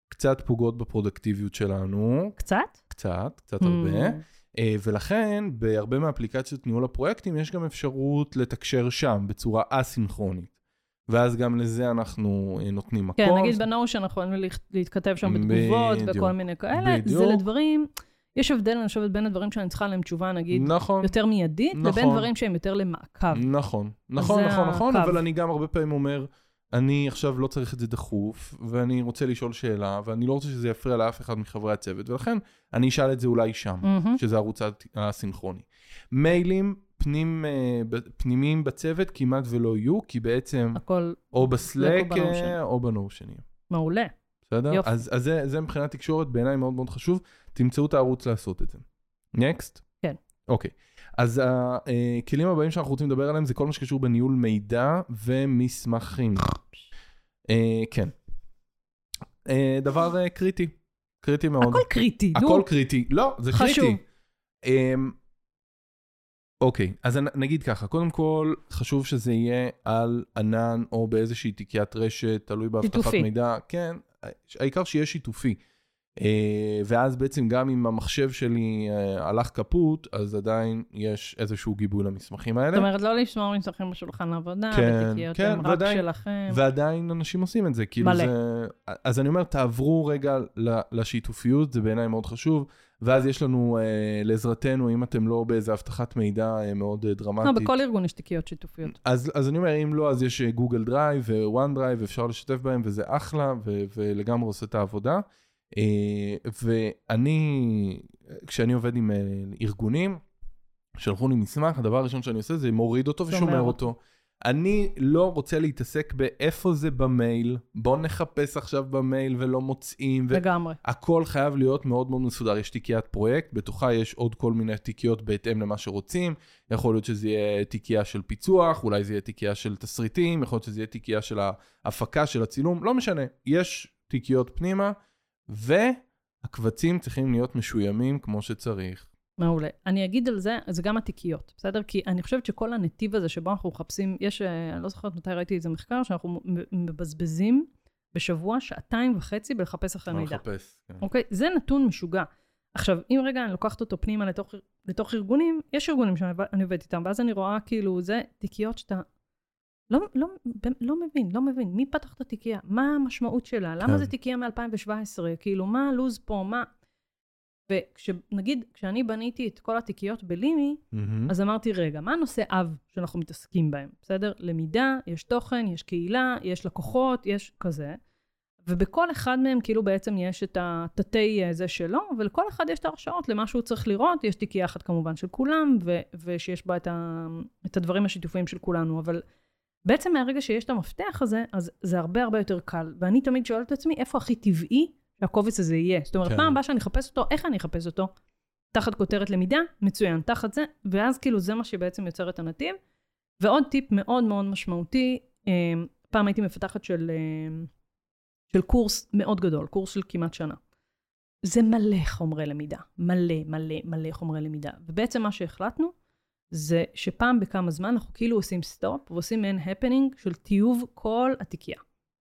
Speaker 2: קצת פוגעות בפרודקטיביות שלנו,
Speaker 1: קצת?
Speaker 2: קצת, קצת הרבה,
Speaker 1: Mm.
Speaker 2: אה, ולכן בהרבה מאפליקציות ניהול הפרויקטים יש גם אפשרות לתקשר שם בצורה אסינכרונית. ואז גם לזה אנחנו אה, נותנים מקום.
Speaker 1: כן, נגיד בנושן אנחנו יכולים לה- להתכתב שם בתגובות
Speaker 2: בדיוק.
Speaker 1: וכל מיני כאלה.
Speaker 2: בדיוק.
Speaker 1: זה לדברים, יש הבדל, אני חושבת, בין הדברים שאני צריכה להם תשובה, נגיד,
Speaker 2: נכון,
Speaker 1: יותר מיידית, לבין
Speaker 2: נכון.
Speaker 1: דברים שהם יותר למעקב.
Speaker 2: נכון, נכון, נכון, נכון. אבל אני גם הרבה פעמים אומר, אני עכשיו לא צריך את זה דחוף, ואני רוצה לשאול שאלה, ואני לא רוצה שזה יפריע לאף אחד מחברי הצוות, ולכן אני אשאל את זה אולי שם,
Speaker 1: מהמם.
Speaker 2: שזה הערוץ הת- הסינכרוני. מיילים פנים, אה, פנימיים בצוות כמעט ולא יהיו, כי בעצם
Speaker 1: הכל
Speaker 2: או בסלק
Speaker 1: או בנושן.
Speaker 2: אה.
Speaker 1: מעולה.
Speaker 2: בסדר?
Speaker 1: יופי.
Speaker 2: אז, אז זה, זה מבחינת תקשורת בעיניי מאוד מאוד חשוב, תמצאו את הערוץ לעשות את זה. נקסט?
Speaker 1: כן.
Speaker 2: אוקיי. אז הכלים הבאים שאנחנו רוצים לדבר עליהם זה כל מה שקשור בניהול מידע ומסמכים. אה, כן. אה, דבר אה, קריטי. קריטי מאוד.
Speaker 1: הכל קריטי.
Speaker 2: הכל קריטי. לא, זה
Speaker 1: חשוב.
Speaker 2: קריטי. אמ, אוקיי, אז נ- נגיד ככה, קודם כל חשוב שזה יהיה על ענן או באיזושהי תיקיית רשת, תלוי באבטחת. מידע. כן, העיקר שיהיה שיתופי. אה, ואז בעצם גם אם המחשב שלי אה, הלך כפות, אז עדיין יש איזשהו גיבוי למסמכים האלה.
Speaker 1: זאת אומרת, לא לשמור מסמכים בשולחן העבודה,
Speaker 2: כן,
Speaker 1: בתיקיות
Speaker 2: כן,
Speaker 1: רק
Speaker 2: ועדיין-
Speaker 1: שלכם.
Speaker 2: ועדיין אנשים עושים את זה, כאילו
Speaker 1: מלא.
Speaker 2: זה... אז אני אומר, תעברו רגע לשיתופיות, זה בעיניי מאוד חשוב, ואז יש לנו אה, לעזרתנו, אם אתם לא באיזה אבטחת מידע אה, מאוד אה,
Speaker 1: לא,
Speaker 2: דרמטית.
Speaker 1: בכל ארגון יש תיקיות שיתופיות.
Speaker 2: אז, אז אני אומר, אם לא, אז יש Google Drive ו OneDrive, אפשר לשתף בהם, וזה אחלה, ו- ולגמרי עושה את העבודה. אה, ואני, כשאני עובד עם אה, ארגונים, שלחו לי מסמך, הדבר הראשון שאני עושה זה מוריד אותו
Speaker 1: שומר
Speaker 2: ושומר
Speaker 1: אותו.
Speaker 2: אותו. אני לא רוצה להתעסק באיפה זה במייל, בוא נחפש עכשיו במייל ולא מוצאים,
Speaker 1: לגמרי.
Speaker 2: והכל חייב להיות מאוד מאוד מסודר. יש תיקיית פרויקט, בתוכה יש עוד כל מיני תיקיות בהתאם למה שרוצים. יכול להיות שזה יהיה תיקייה של פיצוח, אולי זה יהיה תיקייה של תסריטים, יכול להיות שזה יהיה תיקייה של ההפקה של הצילום, לא משנה. יש תיקיות פנימה, והקבצים צריכים להיות משוימים כמו שצריך.
Speaker 1: מעולה. אני אגיד על זה, זה גם התיקיות, בסדר? כי אני חושבת שכל הנתיב הזה שבו אנחנו מחפשים, יש, אה, אני לא זוכרת מתי ראיתי איזה מחקר, שאנחנו מבזבזים בשבוע שעתיים וחצי בלחפש אחרי
Speaker 2: לא
Speaker 1: מידע.
Speaker 2: לחפש. כן.
Speaker 1: אוקיי? זה נתון משוגע. עכשיו, אם רגע אני לוקחת אותו פנימה לתוך, לתוך ארגונים, יש ארגונים שאני עובד- אני עובדת איתם, ואז אני רואה כאילו, זה תיקיות שאתה לא, לא, לא מבין, לא מבין. מי פתח את התיקייה? מה המשמעות שלה? למה
Speaker 2: כן.
Speaker 1: זה תיקייה מ-2017? כאילו, מה הלו"ז פה? מה... ונגיד, כשאני בניתי את כל התיקיות בלימי,
Speaker 2: מהמם.
Speaker 1: אז אמרתי, רגע, מה הנושא אב שאנחנו מתעסקים בהם? בסדר? למידה, יש תוכן, יש קהילה, יש לקוחות, יש כזה. ובכל אחד מהם כאילו בעצם יש את התתי אה, זה שלו, ולכל אחד יש את ההרשאות למה שהוא צריך לראות. יש תיקייה אחת כמובן של כולם, ו- ושיש בה את, ה- את הדברים השיתופיים של כולנו, אבל בעצם מהרגע שיש את המפתח הזה, אז זה הרבה הרבה יותר קל. ואני תמיד שואלת את עצמי, איפה הכי טבעי שהקובץ הזה יהיה? זאת אומרת,
Speaker 2: כן.
Speaker 1: פעם הבאה שאני אחפש אותו, איך אני אחפש אותו? תחת כותרת למידה, מצוין, תחת זה, ואז כאילו זה מה שבעצם יוצר את הנתיב. ועוד טיפ מאוד מאוד משמעותי, אה, פעם הייתי מפתחת של, אה, של קורס מאוד גדול, קורס של כמעט שנה. זה מלא חומרי למידה, מלא מלא מלא חומרי למידה. ובעצם מה שהחלטנו, זה שפעם בכמה זמן אנחנו כאילו עושים סטופ ועושים מעין הפנינג של טיוב כל התיקייה.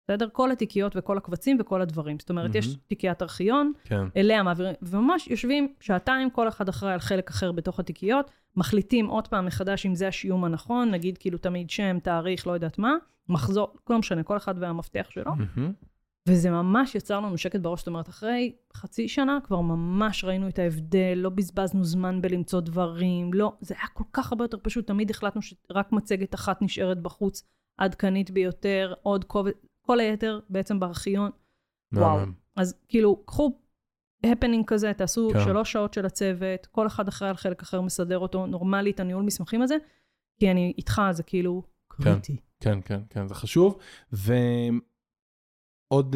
Speaker 1: בסדר? כל התיקיות וכל הקבצים וכל הדברים. זאת אומרת, יש
Speaker 2: מהמם.
Speaker 1: תיקיית ארכיון,
Speaker 2: כן.
Speaker 1: אליה מעבירים, וממש יושבים שעתיים, כל אחד אחראי על חלק אחר בתוך התיקיות, מחליטים עוד פעם מחדש אם זה השיום הנכון, נגיד כאילו תמיד שם, תאריך, לא יודעת מה, מחזור, לא משנה, כל אחד והמפתח שלו,
Speaker 2: מהמם.
Speaker 1: וזה ממש יצר לנו שקט בראש, זאת אומרת, אחרי חצי שנה כבר ממש ראינו את ההבדל, לא בזבזנו זמן בלמצוא דברים, לא, זה היה כל כך הרבה יותר פשוט, תמיד החלטנו שרק מצגת אחת נשארת בחוץ, עדכנית ביותר, עוד קובץ, כל היתר בעצם בארכיון. וואו. אז כאילו, קחו הפנינג כזה, תעשו
Speaker 2: כן.
Speaker 1: שלוש שעות של הצוות, כל אחד אחראי על חלק אחר מסדר אותו, נורמלית, הניהול מסמכים הזה, כי אני איתך, זה כאילו קריטי.
Speaker 2: כן, כן, כן, זה חשוב. ועוד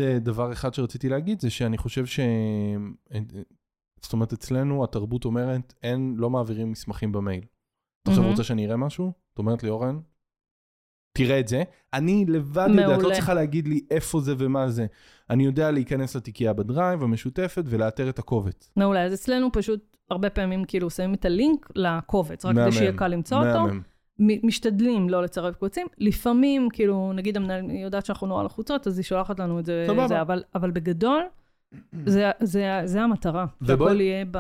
Speaker 2: אה, דבר אחד שרציתי להגיד זה שאני חושב ש... אה, זאת אומרת, אצלנו התרבות אומרת, אין, לא מעבירים מסמכים במייל. אתה עכשיו. רוצה שאני אראה משהו? את אומרת לי, אורן, תראה את זה. אני לבד יודע, את לא
Speaker 1: מעולה.
Speaker 2: צריכה להגיד לי איפה זה ומה זה. אני יודע להיכנס לתיקייה ב Drive המשותפת ולאתר את הקובץ.
Speaker 1: מעולה, אז אצלנו פשוט הרבה פעמים כאילו שמים את הלינק לקובץ, רק כדי שיהיה קל למצוא אותו. משתדלים לא לצרף קבצים. לפעמים, כאילו, נגיד המנהלת יודעת שאנחנו נורא לחוצות, אז היא שולחת לנו את זה. זה אבל, אבל בגדול, זה, זה, זה המטרה, שהכל יהיה ב...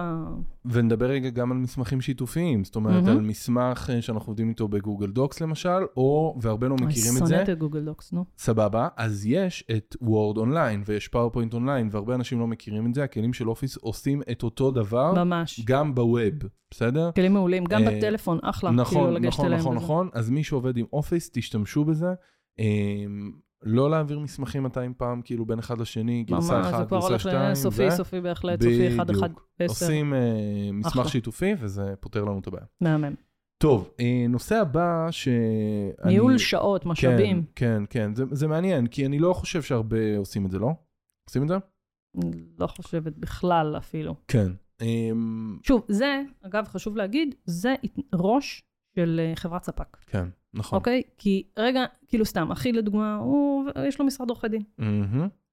Speaker 2: ונדבר רגע גם על מסמכים שיתופיים, זאת אומרת,
Speaker 1: מהמם.
Speaker 2: על מסמך אה, שאנחנו עובדים איתו ב Google Docs למשל, או, והרבה לא מכירים את
Speaker 1: אני
Speaker 2: זה,
Speaker 1: שונאת את Google Docs, נו.
Speaker 2: סבבה, אז יש את Word Online ויש PowerPoint Online, והרבה אנשים לא מכירים את זה, הכלים של Office עושים את אותו דבר,
Speaker 1: ממש.
Speaker 2: גם ב web, בסדר?
Speaker 1: כלים מעולים, גם
Speaker 2: אה,
Speaker 1: בטלפון, אחלה. כאילו
Speaker 2: נכון,
Speaker 1: לגשת
Speaker 2: נכון,
Speaker 1: אליהם
Speaker 2: נכון,
Speaker 1: וזה.
Speaker 2: נכון, אז מי שעובד עם אופיס, תשתמשו בזה. לא להעביר מסמכים 200 פעם, כאילו בין אחד לשני, גרסה
Speaker 1: ממש, זה
Speaker 2: 1,
Speaker 1: כבר
Speaker 2: גרסה
Speaker 1: הולך
Speaker 2: 2,
Speaker 1: לסופי, סופי בהחלט, סופי 1, 1, 10.
Speaker 2: עושים אה, מסמך
Speaker 1: אחלה.
Speaker 2: שיתופי וזה פותר לנו את הבעיה.
Speaker 1: מהמם.
Speaker 2: טוב, אה, נושא הבא ש...
Speaker 1: ניהול שעות,
Speaker 2: כן,
Speaker 1: משאבים.
Speaker 2: כן, כן, זה, זה מעניין, כי אני לא חושב שהרבה עושים את זה, לא? עושים את זה?
Speaker 1: לא חושבת בכלל אפילו.
Speaker 2: כן. אמ,
Speaker 1: שוב, זה, אגב, חשוב להגיד, זה ראש של אה, חברת ספק,
Speaker 2: כן, נכון.
Speaker 1: אוקיי? כי רגע, כאילו סתם, אחי לדוגמה, הוא, יש לו משרד עורכי דין.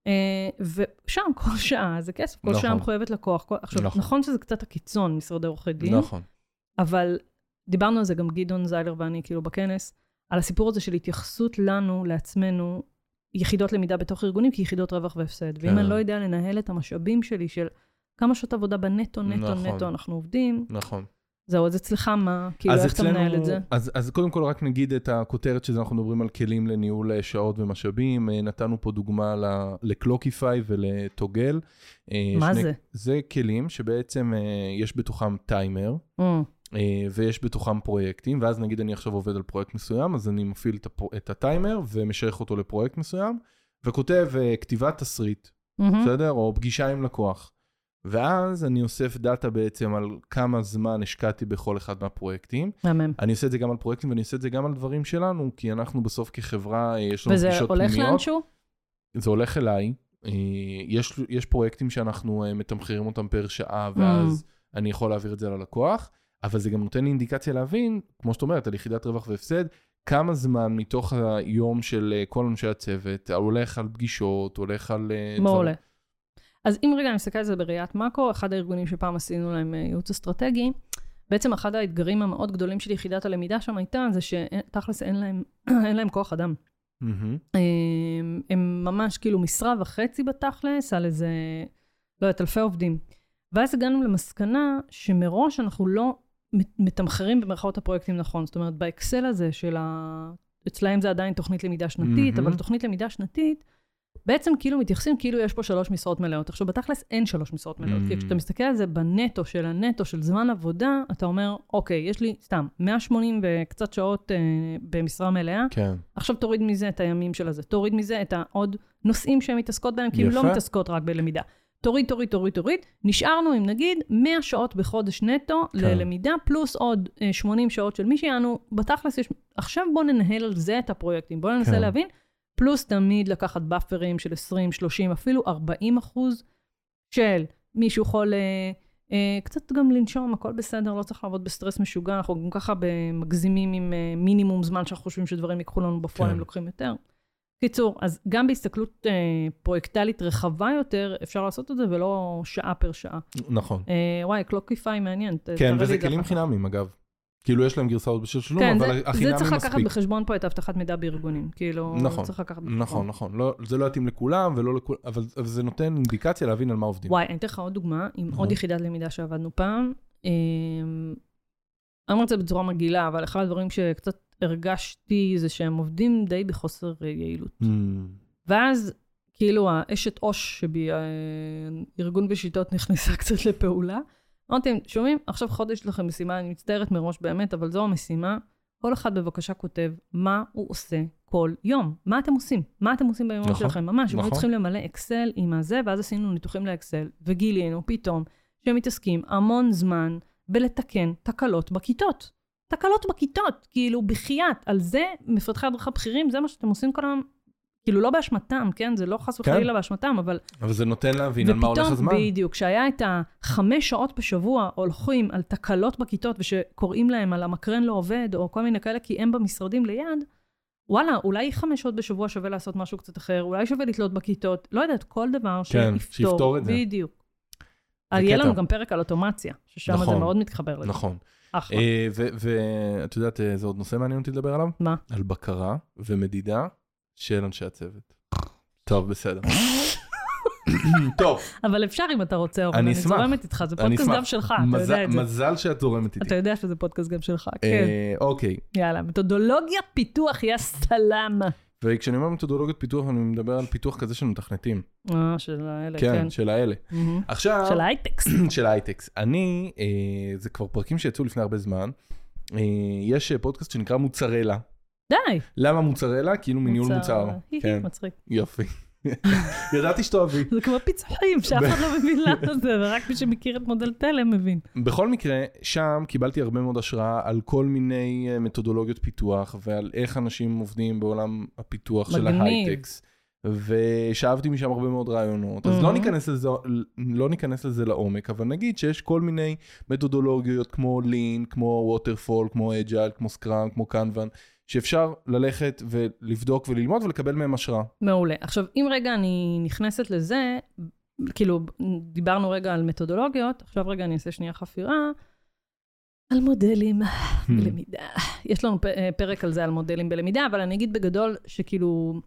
Speaker 1: אה, ושם כל שעה זה כסף, כל
Speaker 2: נכון.
Speaker 1: שעה מחויבת לקוח. כל... עכשיו,
Speaker 2: נכון.
Speaker 1: נכון שזה קצת הקיצון, משרדי עורכי דין,
Speaker 2: נכון.
Speaker 1: אבל דיברנו על זה גם גדעון זיילר ואני, כאילו, בכנס, על הסיפור הזה של התייחסות לנו, לעצמנו, יחידות למידה בתוך ארגונים כיחידות רווח והפסד. ואם
Speaker 2: כן.
Speaker 1: אני לא יודע לנהל את המשאבים שלי של כמה שעות עבודה בנטו, נטו,
Speaker 2: נכון.
Speaker 1: נטו אנחנו עובדים,
Speaker 2: נכון.
Speaker 1: זהו, אז אצלך מה? כאילו, איך אתה
Speaker 2: אצלנו-
Speaker 1: מנהל את זה?
Speaker 2: אז, אז קודם כל רק נגיד את הכותרת שזה אנחנו מדברים על כלים לניהול אה, שעות ומשאבים. אה, נתנו פה דוגמה ל Clockify ול Toggl. אה,
Speaker 1: מה
Speaker 2: שני-
Speaker 1: זה?
Speaker 2: זה כלים שבעצם יש בתוכם טיימר.
Speaker 1: Mm,
Speaker 2: ויש בתוכם פרויקטים, ואז נגיד אני עכשיו עובד על פרויקט מסוים, אז אני מפעיל את, הפר... את הטיימר ומשייך אותו לפרויקט מסוים, וכותב כתיבת תסריט,
Speaker 1: מהמם.
Speaker 2: בסדר? או פגישה עם לקוח. ואז אני אוסף דאטה בעצם על כמה זמן השקעתי בכל אחד מהפרויקטים.
Speaker 1: מהמם.
Speaker 2: אני עושה את זה גם על פרויקטים ואני עושה את זה גם על דברים שלנו, כי אנחנו בסוף כחברה, אה, יש לנו
Speaker 1: וזה
Speaker 2: פגישות
Speaker 1: הולך
Speaker 2: פנימיות.
Speaker 1: לאנשהו?
Speaker 2: זה הולך אליי. אה, יש, יש פרויקטים שאנחנו אה, מתמחרים אותם פר שעה, ואז
Speaker 1: Mm.
Speaker 2: אני יכול להעביר את זה ללקוח, אבל זה גם נותן לי אינדיקציה להבין, כמו שאת אומרת, על יחידת רווח והפסד, כמה זמן מתוך היום של אה, כל אנשי הצוות הולך על פגישות, הולך על... אה,
Speaker 1: מעולה.
Speaker 2: דברים.
Speaker 1: אז אם רגע נסתכל על זה בראיית מאקרו, אחד הארגונים שפעם עשינו להם אה, ייעוץ אסטרטגי, בעצם אחד האתגרים המאוד גדולים של יחידת הלמידה שם הייתה, זה שתכלס אין להם, אין להם כוח אדם.
Speaker 2: מהמם.
Speaker 1: הם, הם ממש כאילו משרה וחצי בתכלס, על איזה, לא יודעת, אלפי עובדים. ואז הגענו למסקנה שמראש אנחנו לא מת- מתמחרים במרכאות הפרויקטים נכון. זאת אומרת, באקסל הזה של ה... אצלהם זה עדיין תוכנית למידה שנתית,
Speaker 2: מהמם.
Speaker 1: אבל תוכנית למידה שנתית, בעצם כאילו מתייחסים כאילו יש פה שלוש משרות מלאות. עכשיו, בתכלס אין שלוש משרות מלאות, כי
Speaker 2: Mm.
Speaker 1: כשאתה מסתכל על זה בנטו של הנטו של זמן עבודה, אתה אומר, אוקיי, יש לי סתם 180 וקצת שעות אה, במשרה מלאה,
Speaker 2: כן.
Speaker 1: עכשיו תוריד מזה את הימים של הזה, תוריד מזה את העוד נושאים שהן מתעסקות בהם, כי הן לא. מתעסקות רק בלמידה. תוריד, תוריד, תוריד, תוריד. נשארנו עם נגיד 100 שעות בחודש נטו
Speaker 2: כן.
Speaker 1: ללמידה, פלוס עוד אה, 80 שעות של מישהי, יענו, בתכלס יש... עכשיו בואו ננהל על זה את הפרויקטים, בואו ננסה
Speaker 2: כן.
Speaker 1: להבין, פלוס תמיד לקחת באפרים של 20, 30, אפילו 40 אחוז של מישהו אה, אה, קצת גם לנשום, הכל בסדר, לא צריך לעבוד בסטרס משוגע, אנחנו גם ככה מגזימים עם אה, מינימום זמן שאנחנו חושבים שדברים ייקחו לנו בפועל,
Speaker 2: כן.
Speaker 1: הם לוקחים יותר. קיצור, אז גם בהסתכלות אה, פרויקטלית רחבה יותר, אפשר לעשות את זה, ולא שעה פר שעה.
Speaker 2: נכון.
Speaker 1: אה, וואי, Clockify מעניין.
Speaker 2: כן, וזה כלים. חינמים אגב. כאילו יש להם גרסאות בתשלום,
Speaker 1: כן,
Speaker 2: אבל
Speaker 1: זה, זה
Speaker 2: החינמי
Speaker 1: צריך לקחת
Speaker 2: מספיק.
Speaker 1: בחשבון פה את אבטחת מידע בארגונים. כאילו,
Speaker 2: נכון,
Speaker 1: צריך לקחת בחשבון.
Speaker 2: נכון, נכון. לא, זה לא יתאים לכולם, ולא לכולם, אבל, אבל זה נותן אינדיקציה להבין על מה עובדים.
Speaker 1: וואי, אני אתן לך עוד דוגמה, עם. עוד יחידת למידה שעבדנו פעם. אמ, אני אומר את זה בצורה מגעילה, אבל אחד הדברים שקצת הרגשתי זה שהם עובדים די בחוסר אה, יעילות.
Speaker 2: Mm,
Speaker 1: ואז, כאילו, האשת עו"ש שבי, הארגון בשיטות נכנסה קצת לפעולה. אמרתי להם, שומעים, עכשיו חודש יש לכם משימה, אני מצטערת מראש באמת, אבל זו המשימה. כל אחד בבקשה כותב מה הוא עושה כל יום. מה אתם עושים? מה אתם עושים ביום
Speaker 2: נכון,
Speaker 1: שלכם? ממש, הם היו
Speaker 2: נכון.
Speaker 1: צריכים למלא אקסל עם הזה, ואז עשינו ניתוחים לאקסל, וגילינו פתאום שהם מתעסקים המון זמן בלתקן תקלות בכיתות. תקלות בכיתות, כאילו, בחייאת. על זה מפתחי הדרכה בכירים, זה מה שאתם עושים כל היום. כאילו, לא באשמתם, כן? זה לא חס
Speaker 2: כן.
Speaker 1: וחלילה באשמתם, אבל...
Speaker 2: אבל זה נותן להבין על מה הולך הזמן.
Speaker 1: בדיוק, כשהיה את החמש שעות בשבוע הולכים על תקלות בכיתות, ושקוראים להם על המקרן לא עובד, או כל מיני כאלה, כי הם במשרדים ליד, וואלה, אולי חמש שעות בשבוע שווה לעשות משהו קצת אחר, אולי שווה לתלות בכיתות, לא יודעת, כל דבר
Speaker 2: כן,
Speaker 1: שיפתור.
Speaker 2: שיפתור את זה.
Speaker 1: בדיוק.
Speaker 2: זה
Speaker 1: יהיה. לנו גם פרק על אוטומציה, ששם זה
Speaker 2: נכון.
Speaker 1: מאוד מתחבר לזה.
Speaker 2: נכון.
Speaker 1: אחלה.
Speaker 2: אה, ואת יודעת, אה, זה עוד נושא מעניין אותי לדבר עליו?
Speaker 1: מה?
Speaker 2: על בקרה ומדידה של אנשי הצוות. טוב, בסדר. טוב,
Speaker 1: אבל אפשר אם אתה רוצה, אורן,
Speaker 2: אני.
Speaker 1: זורמת איתך, זה פודקאסט. גם שלך, אתה יודע את זה.
Speaker 2: מזל שאת זורמת איתי.
Speaker 1: אתה יודע שזה פודקאסט גם שלך, כן.
Speaker 2: אה, אוקיי,
Speaker 1: יאללה, מתודולוגיה פיתוח יא סלאם.
Speaker 2: וכשאני אומר מתודולוגיות פיתוח, אני מדבר על פיתוח כזה של מתכנתים.
Speaker 1: אה, של האלה,
Speaker 2: כן,
Speaker 1: כן.
Speaker 2: של האלה. עכשיו,
Speaker 1: של ההייטקס.
Speaker 2: של הייטקס. אני, אה, זה כבר פרקים שיצאו לפני הרבה זמן. אה, יש פודקאסט שנקרא מוצרלה.
Speaker 1: די.
Speaker 2: למה מוצרלה? כאילו מניהול מוצר. כן,
Speaker 1: מצחיק.
Speaker 2: יופי. ידעתי שתאהבי.
Speaker 1: זה כמו פיצוחים, שאף אחד לא מבין למה זה, ורק מי שמכיר את מודל תלם מבין.
Speaker 2: בכל מקרה, שם קיבלתי הרבה מאוד השראה על כל מיני אה, מתודולוגיות פיתוח ועל איך אנשים עובדים בעולם הפיתוח של. ההייטקס. ושאבתי משם הרבה מאוד רעיונות. אז לא
Speaker 1: Mhm.
Speaker 2: ניכנס לזה, לא ניכנס לזה לעומק, אבל נגיד שיש כל מיני מתודולוגיות כמו Lean, כמו Waterfall, כמו Agile, כמו Scrum, כמו Kanban, שאפשר ללכת ולבדוק וללמוד ולקבל מהם השראה.
Speaker 1: מעולה. עכשיו, אם רגע אני נכנסת לזה, כאילו, דיברנו רגע על מתודולוגיות, עכשיו רגע אני אעשה שנייה חפירה על מודלים בלמידה. יש לנו אה, פרק על זה, על מודלים בלמידה, אבל אני אגיד בגדול שכאילו,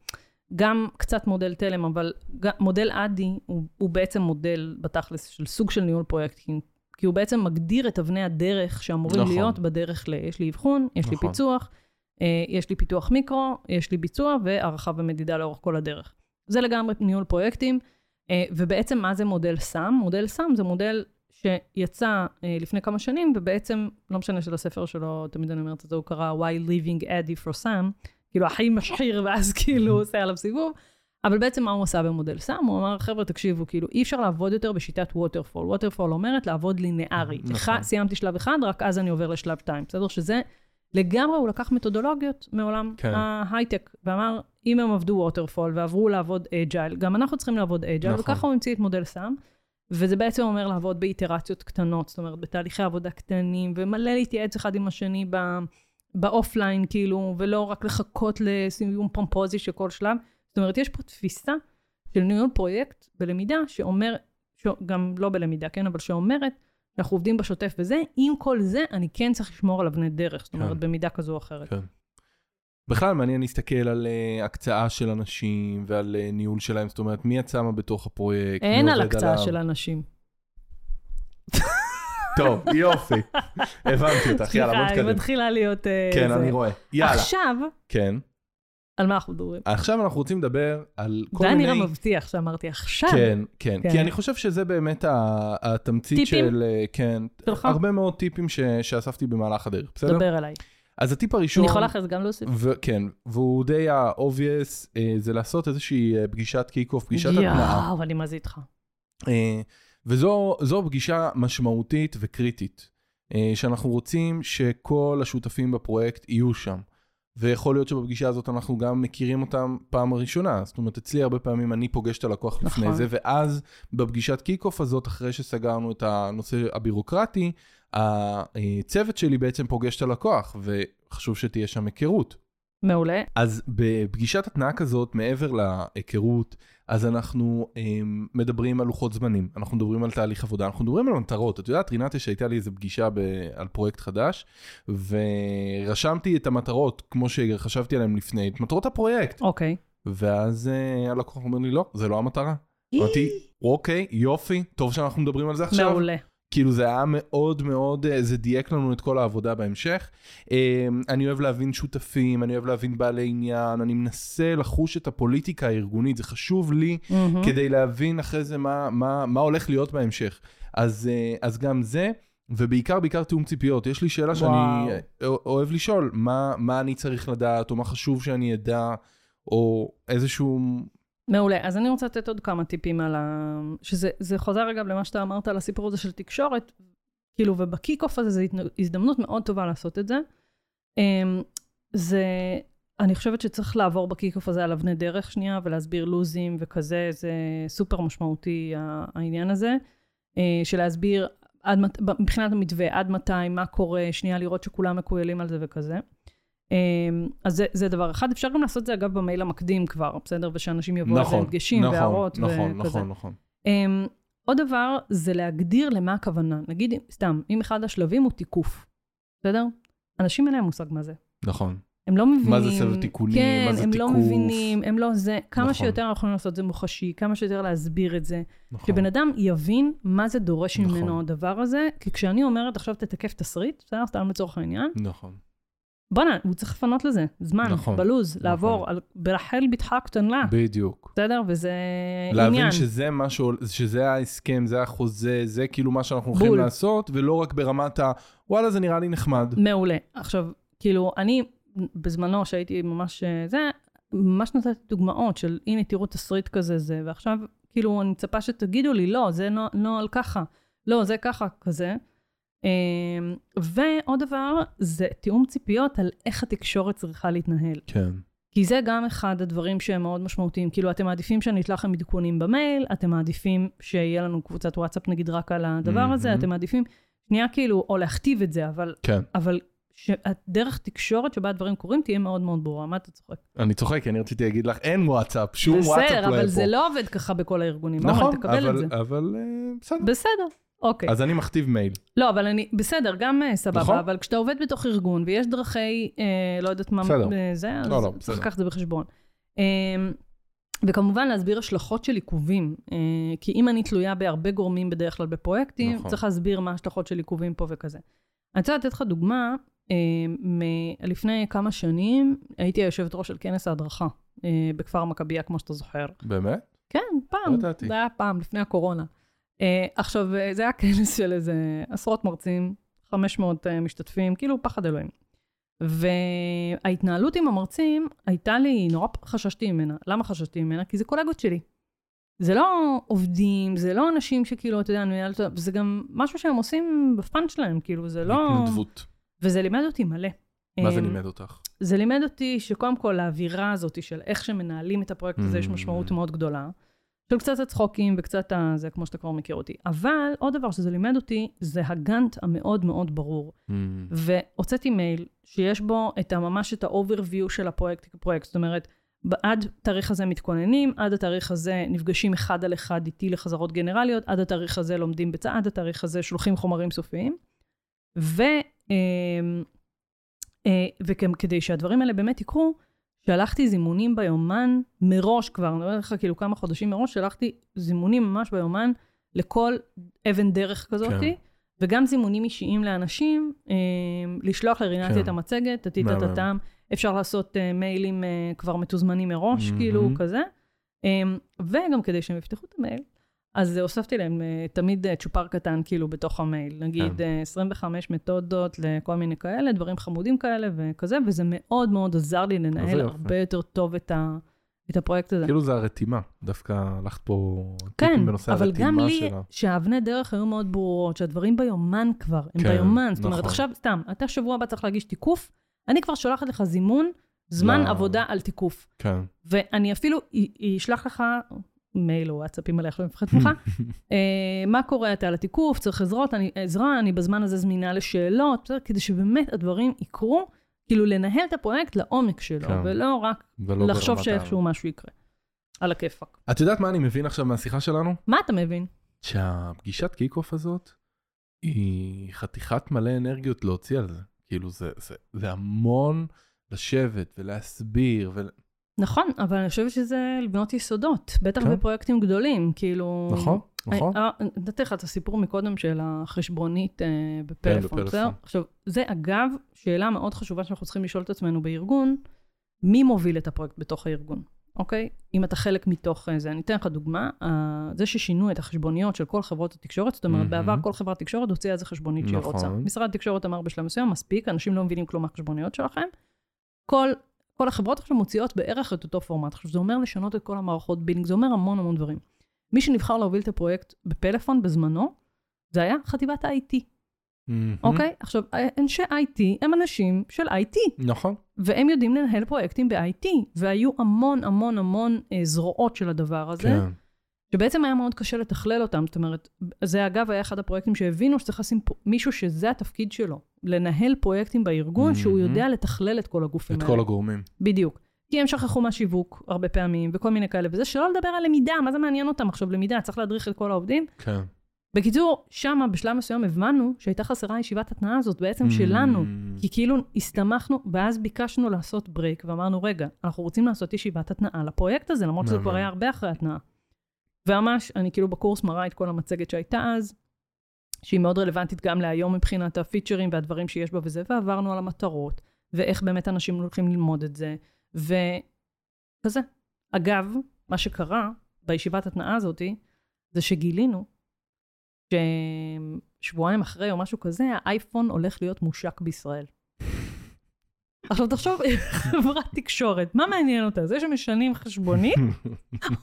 Speaker 1: גם קצת מודל תלם, אבל גם, מודל ADDIE הוא, הוא בעצם מודל בתכלס של סוג של ניהול פרויקטים, כי הוא בעצם מגדיר את אבני הדרך שאמורים
Speaker 2: נכון.
Speaker 1: להיות בדרך ל... יש לי אבחון, יש לי
Speaker 2: נכון.
Speaker 1: פיצוח, אה, יש לי פיתוח מיקרו, יש לי ביצוע והערכה ומדידה לאורך כל הדרך. זה לגמרי ניהול פרויקטים, אה, ובעצם מה זה מודל SAM? מודל SAM זה מודל שיצא אה, לפני כמה שנים, ובעצם, לא משנה שלספר שלו, תמיד אני אומרת את זה, הוא קרא Why Leaving ADDIE for SAM, כאילו הכי משחיר, ואז כאילו הוא עושה עליו סיבוב. אבל בעצם מה הוא עשה במודל SAM? הוא אמר, חבר'ה, תקשיבו, כאילו, אי אפשר לעבוד יותר בשיטת Waterfall. Waterfall אומרת לעבוד לינארי.
Speaker 2: נכון.
Speaker 1: סיימתי שלב אחד, רק אז אני עובר לשלב שתיים. בסדר? שזה לגמרי, הוא לקח מתודולוגיות מעולם
Speaker 2: כן.
Speaker 1: ההייטק, ואמר, אם הם עבדו Waterfall ועברו לעבוד Agile, גם אנחנו צריכים לעבוד Agile,
Speaker 2: נכון.
Speaker 1: וככה הוא המציא את מודל SAM. וזה בעצם אומר לעבוד באיטרציות קטנות, זאת אומרת, בתהליכי עבודה קטנים, ומלא להתייעץ אחד עם השני ב- ב offline, כאילו, ולא רק לחכות לסיום פומפוזי של כל שלב. זאת אומרת, יש פה תפיסה של ניהול פרויקט בלמידה שאומר, גם לא בלמידה, כן, אבל שאומרת, אנחנו עובדים בשוטף וזה, עם כל זה, אני כן צריך לשמור על אבני דרך, זאת אומרת,
Speaker 2: כן.
Speaker 1: במידה כזו או אחרת.
Speaker 2: כן. בכלל מעניין להסתכל על uh, הקצאה של אנשים ועל uh, ניהול שלהם, זאת אומרת, מי את שמה בתוך הפרויקט,
Speaker 1: אין על הקצאה
Speaker 2: עליו.
Speaker 1: של אנשים.
Speaker 2: טוב, יופי. הבנתי אותך, יאללה, בוא
Speaker 1: סליחה, היא
Speaker 2: נתקדם.
Speaker 1: מתחילה להיות... אה,
Speaker 2: כן,
Speaker 1: זה.
Speaker 2: אני רואה. יאללה.
Speaker 1: עכשיו,
Speaker 2: כן.
Speaker 1: על מה אנחנו מדברים?
Speaker 2: עכשיו אנחנו רוצים לדבר על כל
Speaker 1: זה היה
Speaker 2: מיני...
Speaker 1: נראה מבטיח שאמרתי עכשיו.
Speaker 2: כן, כן,
Speaker 1: כן.
Speaker 2: כי אני חושב שזה באמת התמצית
Speaker 1: טיפים?
Speaker 2: של, אה, כן,
Speaker 1: שלך?
Speaker 2: הרבה מאוד טיפים ש- שאספתי במהלך הדרך, בסדר?
Speaker 1: דבר אליי.
Speaker 2: אז הטיפ הראשון,
Speaker 1: אני יכולה אחרי זה גם להוסיף?
Speaker 2: וכן, והוא די ה obvious, אה, זה לעשות איזושהי אה, פגישת kick-off, פגישת התנעה.
Speaker 1: יואו, אני מה זה איתך.
Speaker 2: אה, וזו זו פגישה משמעותית וקריטית, אה, שאנחנו רוצים שכל השותפים בפרויקט יהיו שם. ויכול להיות שבפגישה הזאת אנחנו גם מכירים אותם פעם ראשונה. זאת אומרת, אצלי הרבה פעמים אני פוגש את הלקוח לפני
Speaker 1: נכון.
Speaker 2: זה, ואז בפגישת kick-off הזאת, אחרי שסגרנו את הנושא הבירוקרטי, הצוות שלי בעצם פוגש את הלקוח, וחשוב שתהיה שם היכרות.
Speaker 1: מעולה.
Speaker 2: אז בפגישת התנעה כזאת, מעבר להיכרות, אז אנחנו um, מדברים על לוחות זמנים, אנחנו מדברים על תהליך עבודה, אנחנו מדברים על מטרות. את יודעת, רינתי, שהייתה לי איזו פגישה ב- על פרויקט חדש, ורשמתי את המטרות, כמו שחשבתי עליהן לפני, את מטרות הפרויקט.
Speaker 1: אוקיי.
Speaker 2: ואז uh, הלקוח אומר לי, לא, זה לא המטרה. אמרתי, אוקיי, יופי, טוב שאנחנו מדברים על זה עכשיו.
Speaker 1: מעולה.
Speaker 2: כאילו זה היה מאוד מאוד, אה, זה דייק לנו את כל העבודה בהמשך. אה, אני אוהב להבין שותפים, אני אוהב להבין בעלי עניין, אני מנסה לחוש את הפוליטיקה הארגונית, זה חשוב לי
Speaker 1: מהמם.
Speaker 2: כדי להבין אחרי זה מה, מה, מה הולך להיות בהמשך. אז, אה, אז גם זה, ובעיקר בעיקר תיאום ציפיות. יש לי שאלה שאני
Speaker 1: וואו.
Speaker 2: אוהב לשאול, מה, מה אני צריך לדעת, או מה חשוב שאני אדע, או איזשהו...
Speaker 1: מעולה. אז אני רוצה לתת עוד כמה טיפים על ה... שזה זה חוזר אגב למה שאתה אמרת על הסיפור הזה של תקשורת, כאילו, וב kick-off הזה זו הזדמנות מאוד טובה לעשות את זה. אמ, זה, אני חושבת שצריך לעבור ב kick-off הזה על אבני דרך שנייה, ולהסביר לוזים וכזה, זה סופר משמעותי העניין הזה, אה, של להסביר עד, מבחינת המתווה, עד מתי, מה קורה, שנייה לראות שכולם מכוילים על זה וכזה. אמ, אז זה, זה דבר אחד. אפשר גם לעשות את זה, אגב, במייל המקדים כבר, בסדר? ושאנשים יבואו עם דגשים
Speaker 2: נכון,
Speaker 1: והערות
Speaker 2: נכון,
Speaker 1: וכזה.
Speaker 2: נכון, נכון.
Speaker 1: Um, עוד דבר זה להגדיר למה הכוונה. נגיד, סתם, אם אחד השלבים הוא תיקוף, בסדר? אנשים אין להם מושג מה זה.
Speaker 2: נכון.
Speaker 1: הם לא מבינים.
Speaker 2: מה זה סבב תיקונים,
Speaker 1: כן,
Speaker 2: מה זה
Speaker 1: הם
Speaker 2: תיקוף.
Speaker 1: לא מבינים, הם לא זה. כמה
Speaker 2: נכון.
Speaker 1: שיותר אנחנו יכולים לעשות את זה מוחשי, כמה שיותר להסביר את זה.
Speaker 2: נכון.
Speaker 1: שבן אדם יבין מה זה דורש
Speaker 2: נכון.
Speaker 1: ממנו הדבר הזה, כי כשאני אומרת עכשיו תתקף תסריט, בסדר? סתם לצורך העניין,
Speaker 2: נכון.
Speaker 1: בואנה, הוא צריך לפנות לזה זמן,
Speaker 2: נכון,
Speaker 1: בלוז,
Speaker 2: נכון.
Speaker 1: לעבור על- ברחל בתך הקטנה,
Speaker 2: בדיוק.
Speaker 1: בסדר? וזה
Speaker 2: להבין
Speaker 1: עניין.
Speaker 2: שזה מה שעול- שזה ההסכם, זה החוזה, זה כאילו מה שאנחנו הולכים. לעשות, ולא רק ברמת ה... וואלה, זה נראה לי נחמד.
Speaker 1: מעולה. עכשיו, כאילו, אני, בזמנו, שהייתי ממש אה, זה, ממש נתתי דוגמאות של, הנה, תראו תסריט כזה זה, ועכשיו, כאילו, אני מצפה שתגידו לי, לא, זה נו- נוהל ככה, לא, זה ככה, כזה. אה, ועוד דבר, זה תיאום ציפיות על איך התקשורת צריכה להתנהל.
Speaker 2: כן.
Speaker 1: כי זה גם אחד הדברים שהם מאוד משמעותיים. כאילו, אתם מעדיפים שאני אשלח לכם עדכונים במייל, אתם מעדיפים שיהיה לנו קבוצת וואטסאפ נגיד רק על הדבר הזה,
Speaker 2: מהמם.
Speaker 1: אתם מעדיפים, שנייה כאילו, או להכתיב את זה, אבל
Speaker 2: כן.
Speaker 1: אבל שהדרך תקשורת שבה הדברים קורים תהיה מאוד מאוד ברורה. מה אתה צוחק?
Speaker 2: אני צוחק, כי אני רציתי להגיד לך, אין וואטסאפ, שום וואטסאפ לא
Speaker 1: בסדר,
Speaker 2: יהיה
Speaker 1: אבל
Speaker 2: פה.
Speaker 1: זה לא עובד ככה בכל הארגונים. נכון.
Speaker 2: אבל, אבל אה, בסדר.
Speaker 1: בסדר, אוקיי.
Speaker 2: אז אני מכתיב מייל.
Speaker 1: לא, אבל אני, בסדר, גם אה, סבבה,
Speaker 2: נכון.
Speaker 1: אבל כשאתה עובד בתוך ארגון ויש דרכי, אה, לא יודעת מה,
Speaker 2: בסדר.
Speaker 1: אה, זה, אז
Speaker 2: לא, לא,
Speaker 1: צריך
Speaker 2: בסדר.
Speaker 1: לקחת את זה בחשבון. אה, וכמובן להסביר השלכות של עיכובים, אה, כי אם אני תלויה בהרבה גורמים בדרך כלל בפרויקטים,
Speaker 2: נכון.
Speaker 1: צריך להסביר מה ההשלכות של עיכובים פה וכזה. אני רוצה לתת לך דוגמה, אה, מ- לפני כמה שנים הייתי היושבת ראש של כנס ההדרכה אה, בכפר המכבייה, כמו שאתה זוכר.
Speaker 2: באמת?
Speaker 1: כן,
Speaker 2: לא
Speaker 1: פעם,
Speaker 2: ידעתי.
Speaker 1: זה היה פעם, לפני הקורונה. אה, עכשיו, אה, זה היה כנס של איזה עשרות מרצים, 500 אה, משתתפים, כאילו פחד אלוהים. וההתנהלות עם המרצים הייתה לי, נורא חששתי ממנה. למה חששתי ממנה? כי זה קולגות שלי. זה לא עובדים, זה לא אנשים שכאילו, אתה יודע, אני מנהלת, זה גם משהו שהם עושים בפאנץ' שלהם, כאילו, זה לא...
Speaker 2: התנדבות.
Speaker 1: וזה לימד אותי מלא.
Speaker 2: מה זה לימד אותך?
Speaker 1: זה לימד אותי שקודם כל לאווירה הזאת של איך שמנהלים את הפרויקט הזה, יש
Speaker 2: Mm.
Speaker 1: משמעות מאוד גדולה. של קצת הצחוקים וקצת הזה, כמו שאתה כבר מכיר אותי. אבל עוד דבר שזה לימד אותי, זה הגאנט המאוד מאוד ברור.
Speaker 2: Mm,
Speaker 1: והוצאתי מייל שיש בו את ה- ממש את ה-overview של הפרויקט כפרויקט. זאת אומרת, עד תאריך הזה מתכוננים, עד התאריך הזה נפגשים אחד על אחד איתי לחזרות גנרליות, עד התאריך הזה לומדים בצד, עד התאריך הזה שולחים חומרים סופיים. ו... אמ, אה, וכדי שהדברים האלה באמת יקרו, שלחתי זימונים ביומן מראש כבר, אני אומרת לך כאילו כמה חודשים מראש, שלחתי זימונים ממש ביומן לכל אבן דרך כזאת,
Speaker 2: כן.
Speaker 1: וגם זימונים אישיים לאנשים, אה, לשלוח לרינתי
Speaker 2: כן.
Speaker 1: את המצגת, תתית. את הטעם, אפשר לעשות אה, מיילים אה, כבר מתוזמנים מראש,
Speaker 2: מהמם.
Speaker 1: כאילו כזה. אה, וגם כדי שהם יפתחו את המייל, אז הוספתי להם אה, תמיד אה, צ'ופר קטן כאילו בתוך המייל, נגיד
Speaker 2: כן.
Speaker 1: אה, 25 מתודות לכל מיני כאלה, דברים חמודים כאלה וכזה, וזה מאוד מאוד עזר לי לנהל. הרבה יותר טוב את, ה, את הפרויקט הזה.
Speaker 2: כאילו זה הרתימה. דווקא הלכת פה
Speaker 1: כן,
Speaker 2: בנושא
Speaker 1: אבל גם
Speaker 2: הרתימה
Speaker 1: לי,
Speaker 2: שלה.
Speaker 1: שהאבני דרך היו מאוד ברורות, שהדברים ביומן כבר, הם
Speaker 2: כן,
Speaker 1: ביומן. זאת אומרת,
Speaker 2: נכון.
Speaker 1: עכשיו, סתם, אתה שבוע הבא צריך להגיש תיקוף, אני כבר שולחת לך זימון, זמן
Speaker 2: לא.
Speaker 1: עבודה על תיקוף.
Speaker 2: כן.
Speaker 1: ואני אפילו אשלח לך מייל או וואטסאפים עליך במבחן תמיכה, אה, מה קורה, אתה על התיקוף, צריך עזרות, אני, עזרה, אני בזמן הזה זמינה לשאלות, בסדר? כדי שבאמת הדברים יקרו, כאילו לנהל את הפרויקט לעומק שלו,
Speaker 2: כן.
Speaker 1: ולא רק
Speaker 2: ולא
Speaker 1: לחשוב שאיכשהו משהו יקרה. על הכיפאק.
Speaker 2: את יודעת מה אני מבין עכשיו מהשיחה שלנו?
Speaker 1: מה אתה מבין?
Speaker 2: שהפגישת kick-off הזאת היא חתיכת מלא אנרגיות להוציא על זה. כאילו זה, זה, זה המון לשבת ולהסביר. ול...
Speaker 1: נכון, אבל אני חושבת שזה לבנות יסודות, בטח
Speaker 2: כן.
Speaker 1: בפרויקטים גדולים, כאילו...
Speaker 2: נכון, נכון.
Speaker 1: אה, אה, נתתי לך את הסיפור מקודם של החשבונית אה, בפלאפון,
Speaker 2: בפלאפון.
Speaker 1: בסדר? עכשיו, זה אגב שאלה מאוד חשובה שאנחנו צריכים לשאול את עצמנו בארגון, מי מוביל את הפרויקט בתוך הארגון, אוקיי? אם אתה חלק מתוך אה, זה. אני אתן לך דוגמה, אה, זה ששינו את החשבוניות של כל חברות התקשורת, זאת אומרת,
Speaker 2: מהמם.
Speaker 1: בעבר כל חברת תקשורת הוציאה איזה חשבונית שהיא
Speaker 2: נכון.
Speaker 1: רוצה. משרד התקשורת אמר בשלב מסוים, מספיק, אנשים לא מבינים כלום מהחשבוניות שלכם. כל, כל החברות עכשיו מוציאות בערך את אותו פורמט. עכשיו, זה אומר לשנות את כל המערכות בילינג, זה אומר המון המון דברים. מי שנבחר להוביל את הפרויקט בפלאפון בזמנו, זה היה חטיבת ה-IT. אוקיי? עכשיו, אנשי IT הם אנשים של IT,
Speaker 2: נכון.
Speaker 1: והם יודעים לנהל פרויקטים ב-IT, והיו המון המון המון אה, זרועות של הדבר הזה,
Speaker 2: כן.
Speaker 1: שבעצם היה מאוד קשה לתכלל אותם. זאת אומרת, זה אגב היה אחד הפרויקטים שהבינו שצריך לשים פה מישהו שזה התפקיד שלו, לנהל פרויקטים בארגון, שהוא
Speaker 2: מהמם.
Speaker 1: יודע לתכלל את כל הגופים
Speaker 2: את
Speaker 1: האלה.
Speaker 2: כל הגורמים.
Speaker 1: בדיוק. כי הם שכחו מהשיווק הרבה פעמים, וכל מיני כאלה, וזה שלא לדבר על למידה, מה זה מעניין אותם עכשיו למידה? צריך להדריך את כל העובדים?
Speaker 2: כן.
Speaker 1: בקיצור, שמה בשלב מסוים הבנו שהייתה חסרה ישיבת התנעה הזאת בעצם שלנו.
Speaker 2: Mm.
Speaker 1: כי כאילו הסתמכנו, ואז ביקשנו לעשות ברייק, ואמרנו, רגע, אנחנו רוצים לעשות ישיבת התנעה לפרויקט הזה, למרות שזה. כבר היה הרבה אחרי התנעה. וממש, אני כאילו בקורס מראה את כל המצגת שהייתה אז, שהיא מאוד רלוונטית גם להיום מבחינת הפיצ'רים והדברים שיש בה וזה, ועברנו על המטרות, ואיך באמת אנשים הולכים ללמוד את זה, וכזה. אגב, מה שקרה בישיבת התנעה הזאתי, זה שגילינו ששבועיים אחרי או משהו כזה, האייפון הולך להיות מושק בישראל. עכשיו תחשוב, חברת תקשורת, מה מעניין אותה? זה שמשנים חשבונית?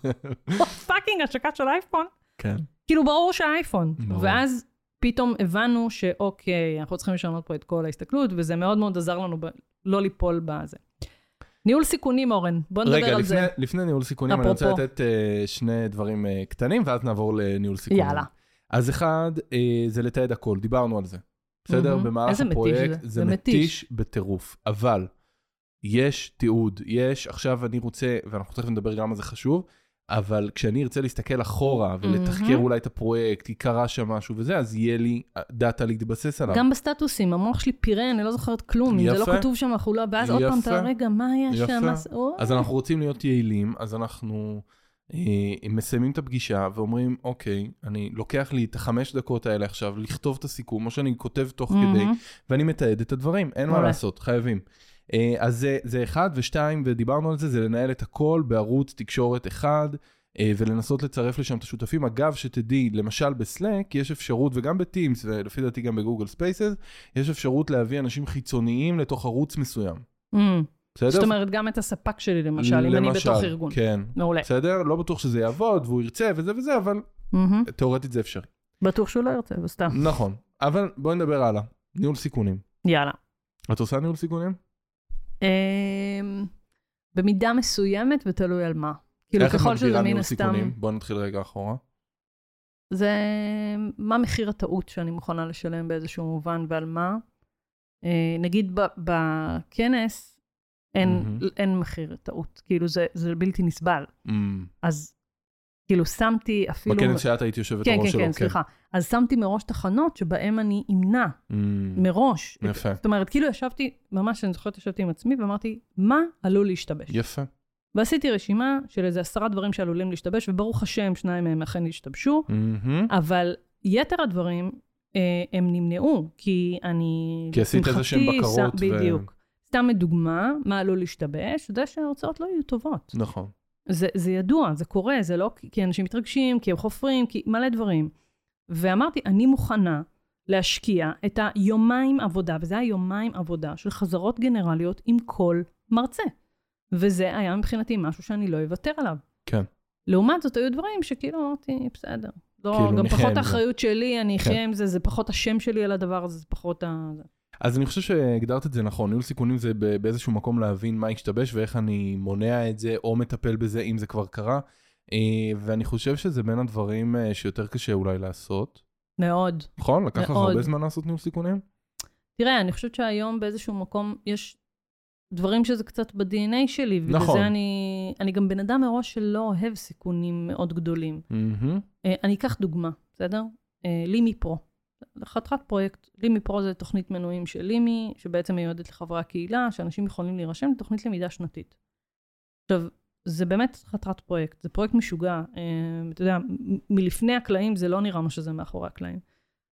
Speaker 1: פאקינג השקה של אייפון?
Speaker 2: כן.
Speaker 1: כאילו ברור שהאייפון.
Speaker 2: ברור.
Speaker 1: ואז פתאום הבנו שאוקיי, אנחנו צריכים לשנות פה את כל ההסתכלות, וזה מאוד מאוד עזר לנו ב- לא ליפול בזה. ניהול סיכונים, אורן, בוא נדבר
Speaker 2: רגע,
Speaker 1: על
Speaker 2: לפני,
Speaker 1: זה.
Speaker 2: לפני ניהול סיכונים, אני רוצה
Speaker 1: אפרופו.
Speaker 2: לתת uh, שני דברים uh, קטנים, ואז נעבור לניהול סיכונים.
Speaker 1: יאללה.
Speaker 2: אז אחד, uh, זה לתעד הכל, דיברנו על זה. בסדר?
Speaker 1: מהמם.
Speaker 2: במהלך הפרויקט,
Speaker 1: זה.
Speaker 2: זה
Speaker 1: זה מתיש.
Speaker 2: מתיש בטירוף. אבל, יש תיעוד, יש, עכשיו אני רוצה, ואנחנו תכף נדבר גם על זה חשוב, אבל כשאני ארצה להסתכל אחורה ולתחקר
Speaker 1: מהמם.
Speaker 2: אולי את הפרויקט, כי קרה שם משהו וזה, אז יהיה לי דאטה להתבסס עליו.
Speaker 1: גם בסטטוסים, המוח שלי פירה, אני לא זוכרת כלום. אם זה לא
Speaker 2: יפה.
Speaker 1: כתוב שם, אנחנו לא... ואז עוד פעם,
Speaker 2: יפה.
Speaker 1: אתה, רגע, מה היה
Speaker 2: יפה.
Speaker 1: שם? או.
Speaker 2: אז אנחנו רוצים להיות יעילים, אז אנחנו אה, מסיימים את הפגישה ואומרים, אוקיי, אני לוקח לי את החמש דקות האלה עכשיו לכתוב את הסיכום, או שאני כותב תוך כדי,
Speaker 1: מהמם.
Speaker 2: ואני מתעד את הדברים, אין מה. לעשות, חייבים. אה, אז זה, זה אחד, ושתיים, ודיברנו על זה, זה לנהל את הכל בערוץ תקשורת אחד, אה, ולנסות לצרף לשם את השותפים. אגב, שתדעי, למשל ב Slack יש אפשרות, וגם ב Teams, ולפי דעתי גם ב Google Spaces, יש אפשרות להביא אנשים חיצוניים לתוך ערוץ מסוים.
Speaker 1: מהמם.
Speaker 2: בסדר?
Speaker 1: זאת אומרת, גם את הספק שלי, למשל, אם אני
Speaker 2: למשל,
Speaker 1: בתוך ארגון.
Speaker 2: כן.
Speaker 1: מעולה.
Speaker 2: בסדר? לא בטוח שזה יעבוד, והוא ירצה וזה וזה, אבל
Speaker 1: מהמם.
Speaker 2: תאורטית זה אפשרי.
Speaker 1: בטוח שהוא לא ירצה, וסתם.
Speaker 2: נכון. אבל בואי נדבר הלאה. ניהול סיכונים.
Speaker 1: יאללה.
Speaker 2: את עושה ניהול סיכונים?
Speaker 1: אמ, במידה מסוימת ותלוי על מה. כאילו, ככל שזה מן הסתם?
Speaker 2: בואי נתחיל רגע אחורה.
Speaker 1: זה מה מחיר הטעות שאני מוכנה לשלם באיזשהו מובן ועל מה. אה, נגיד בכנס, אין,
Speaker 2: מהמם.
Speaker 1: אין מחיר טעות, כאילו זה, זה בלתי נסבל.
Speaker 2: Mm.
Speaker 1: אז כאילו שמתי אפילו...
Speaker 2: בכנס שאת היית יושבת
Speaker 1: כן,
Speaker 2: הראש
Speaker 1: כן,
Speaker 2: שלו.
Speaker 1: כן, סליחה. אז שמתי מראש תחנות שבהן אני אמנע
Speaker 2: Mm.
Speaker 1: מראש.
Speaker 2: יפה.
Speaker 1: זאת אומרת, כאילו ישבתי, ממש, אני זוכרת ישבתי עם עצמי ואמרתי, מה עלול להשתבש?
Speaker 2: יפה.
Speaker 1: ועשיתי רשימה של איזה עשרה דברים שעלולים להשתבש, וברוך השם, שניים מהם אכן השתבשו,
Speaker 2: מהמם.
Speaker 1: אבל יתר הדברים, אה, הם נמנעו, כי אני...
Speaker 2: כי עשית איזה שהן בקרות
Speaker 1: שם-
Speaker 2: ו-
Speaker 1: בדיוק. סתם לדוגמה, מה עלול להשתבש? זה שההוצאות לא יהיו טובות.
Speaker 2: נכון.
Speaker 1: זה, זה ידוע, זה קורה, זה לא כי- אנשים מתרגשים, כי הם חופרים, כי מלא דברים. ואמרתי, אני מוכנה להשקיע את היומיים עבודה, וזה היה יומיים עבודה של חזרות גנרליות עם כל מרצה. וזה היה מבחינתי משהו שאני לא אוותר עליו.
Speaker 2: כן.
Speaker 1: לעומת זאת, היו דברים שכאילו אמרתי, בסדר. לא,
Speaker 2: כאילו,
Speaker 1: גם פחות
Speaker 2: זה.
Speaker 1: האחריות שלי, אני
Speaker 2: כן.
Speaker 1: אחיה עם זה, זה פחות השם שלי על הדבר הזה, זה פחות ה...
Speaker 2: אז אני חושב שהגדרת את זה נכון, ניהול סיכונים זה באיזשהו מקום להבין מה השתבש ואיך אני מונע את זה או מטפל בזה אם זה כבר קרה. אה, ואני חושב שזה בין הדברים אה, שיותר קשה אולי לעשות.
Speaker 1: מאוד.
Speaker 2: נכון? לקח לך. הרבה זמן לעשות ניהול סיכונים?
Speaker 1: תראה, אני חושבת שהיום באיזשהו מקום יש דברים שזה קצת ב-DNA שלי, ובגלל
Speaker 2: נכון.
Speaker 1: זה אני, אני גם בן אדם מראש שלא אוהב סיכונים מאוד גדולים. אה, אני אקח דוגמה, בסדר? אה, לימי חתיכת פרויקט. לימי פרו זה תוכנית מנויים של לימי, שבעצם מיועדת לחברי הקהילה, שאנשים יכולים להירשם לתוכנית למידה שנתית. עכשיו, זה באמת חתיכת פרויקט, זה פרויקט משוגע. אה, אתה יודע, מלפני הקלעים זה לא נראה מה שזה מאחורי הקלעים.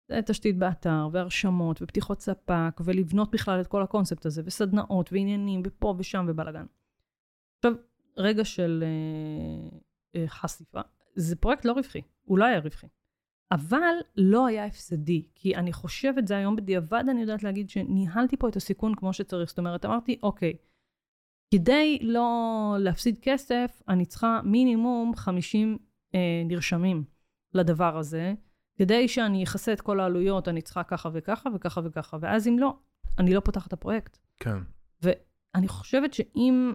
Speaker 1: זה תשתית באתר, והרשמות, ופתיחות ספק, ולבנות בכלל את כל הקונספט הזה, וסדנאות, ועניינים, ופה ושם, ובלאגן. עכשיו, רגע של אה, אה, חשיפה. זה פרויקט לא רווחי, הוא לא היה רווחי. אבל לא היה הפסדי, כי אני חושבת, זה היום בדיעבד, אני יודעת להגיד שניהלתי פה את הסיכון כמו שצריך. זאת אומרת, אמרתי, אוקיי, כדי לא להפסיד כסף, אני צריכה מינימום 50 אה, נרשמים לדבר הזה. כדי שאני אכסה את כל העלויות, אני צריכה ככה וככה וככה וככה, ואז אם לא, אני לא פותחת את הפרויקט.
Speaker 2: כן.
Speaker 1: אני חושבת שאם,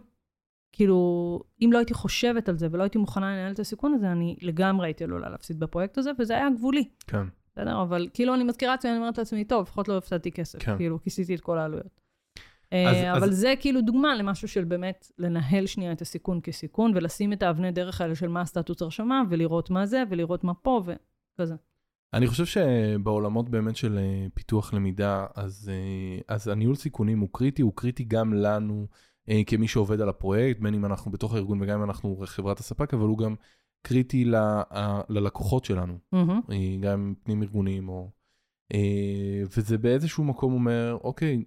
Speaker 1: כאילו, אם לא הייתי חושבת על זה ולא הייתי מוכנה לנהל את הסיכון הזה, אני לגמרי הייתי עלולה להפסיד בפרויקט הזה, וזה היה גבולי,
Speaker 2: כן.
Speaker 1: בסדר? אבל כאילו אני מזכירה לעצמי, אני אומרת לעצמי, טוב, לפחות לא הפסדתי כסף,
Speaker 2: כן.
Speaker 1: כאילו, כיסיתי את כל העלויות.
Speaker 2: אז-
Speaker 1: אה,
Speaker 2: אז-
Speaker 1: אבל זה כאילו דוגמה למשהו של באמת לנהל שנייה את הסיכון כסיכון, ולשים את האבני דרך האלה של מה הסטטוס הרשמה, ולראות מה זה, ולראות מה פה, וכזה.
Speaker 2: אני חושב שבעולמות באמת של אה, פיתוח למידה, אז, אה, אז הניהול סיכונים הוא קריטי, הוא קריטי גם לנו כמי שעובד על הפרויקט, בין אם אנחנו בתוך הארגון וגם אם אנחנו חברת הספק, אבל הוא גם קריטי ל, ללקוחות שלנו,
Speaker 1: Mm-hmm.
Speaker 2: גם פנים ארגוניים או... וזה באיזשהו מקום אומר, אוקיי,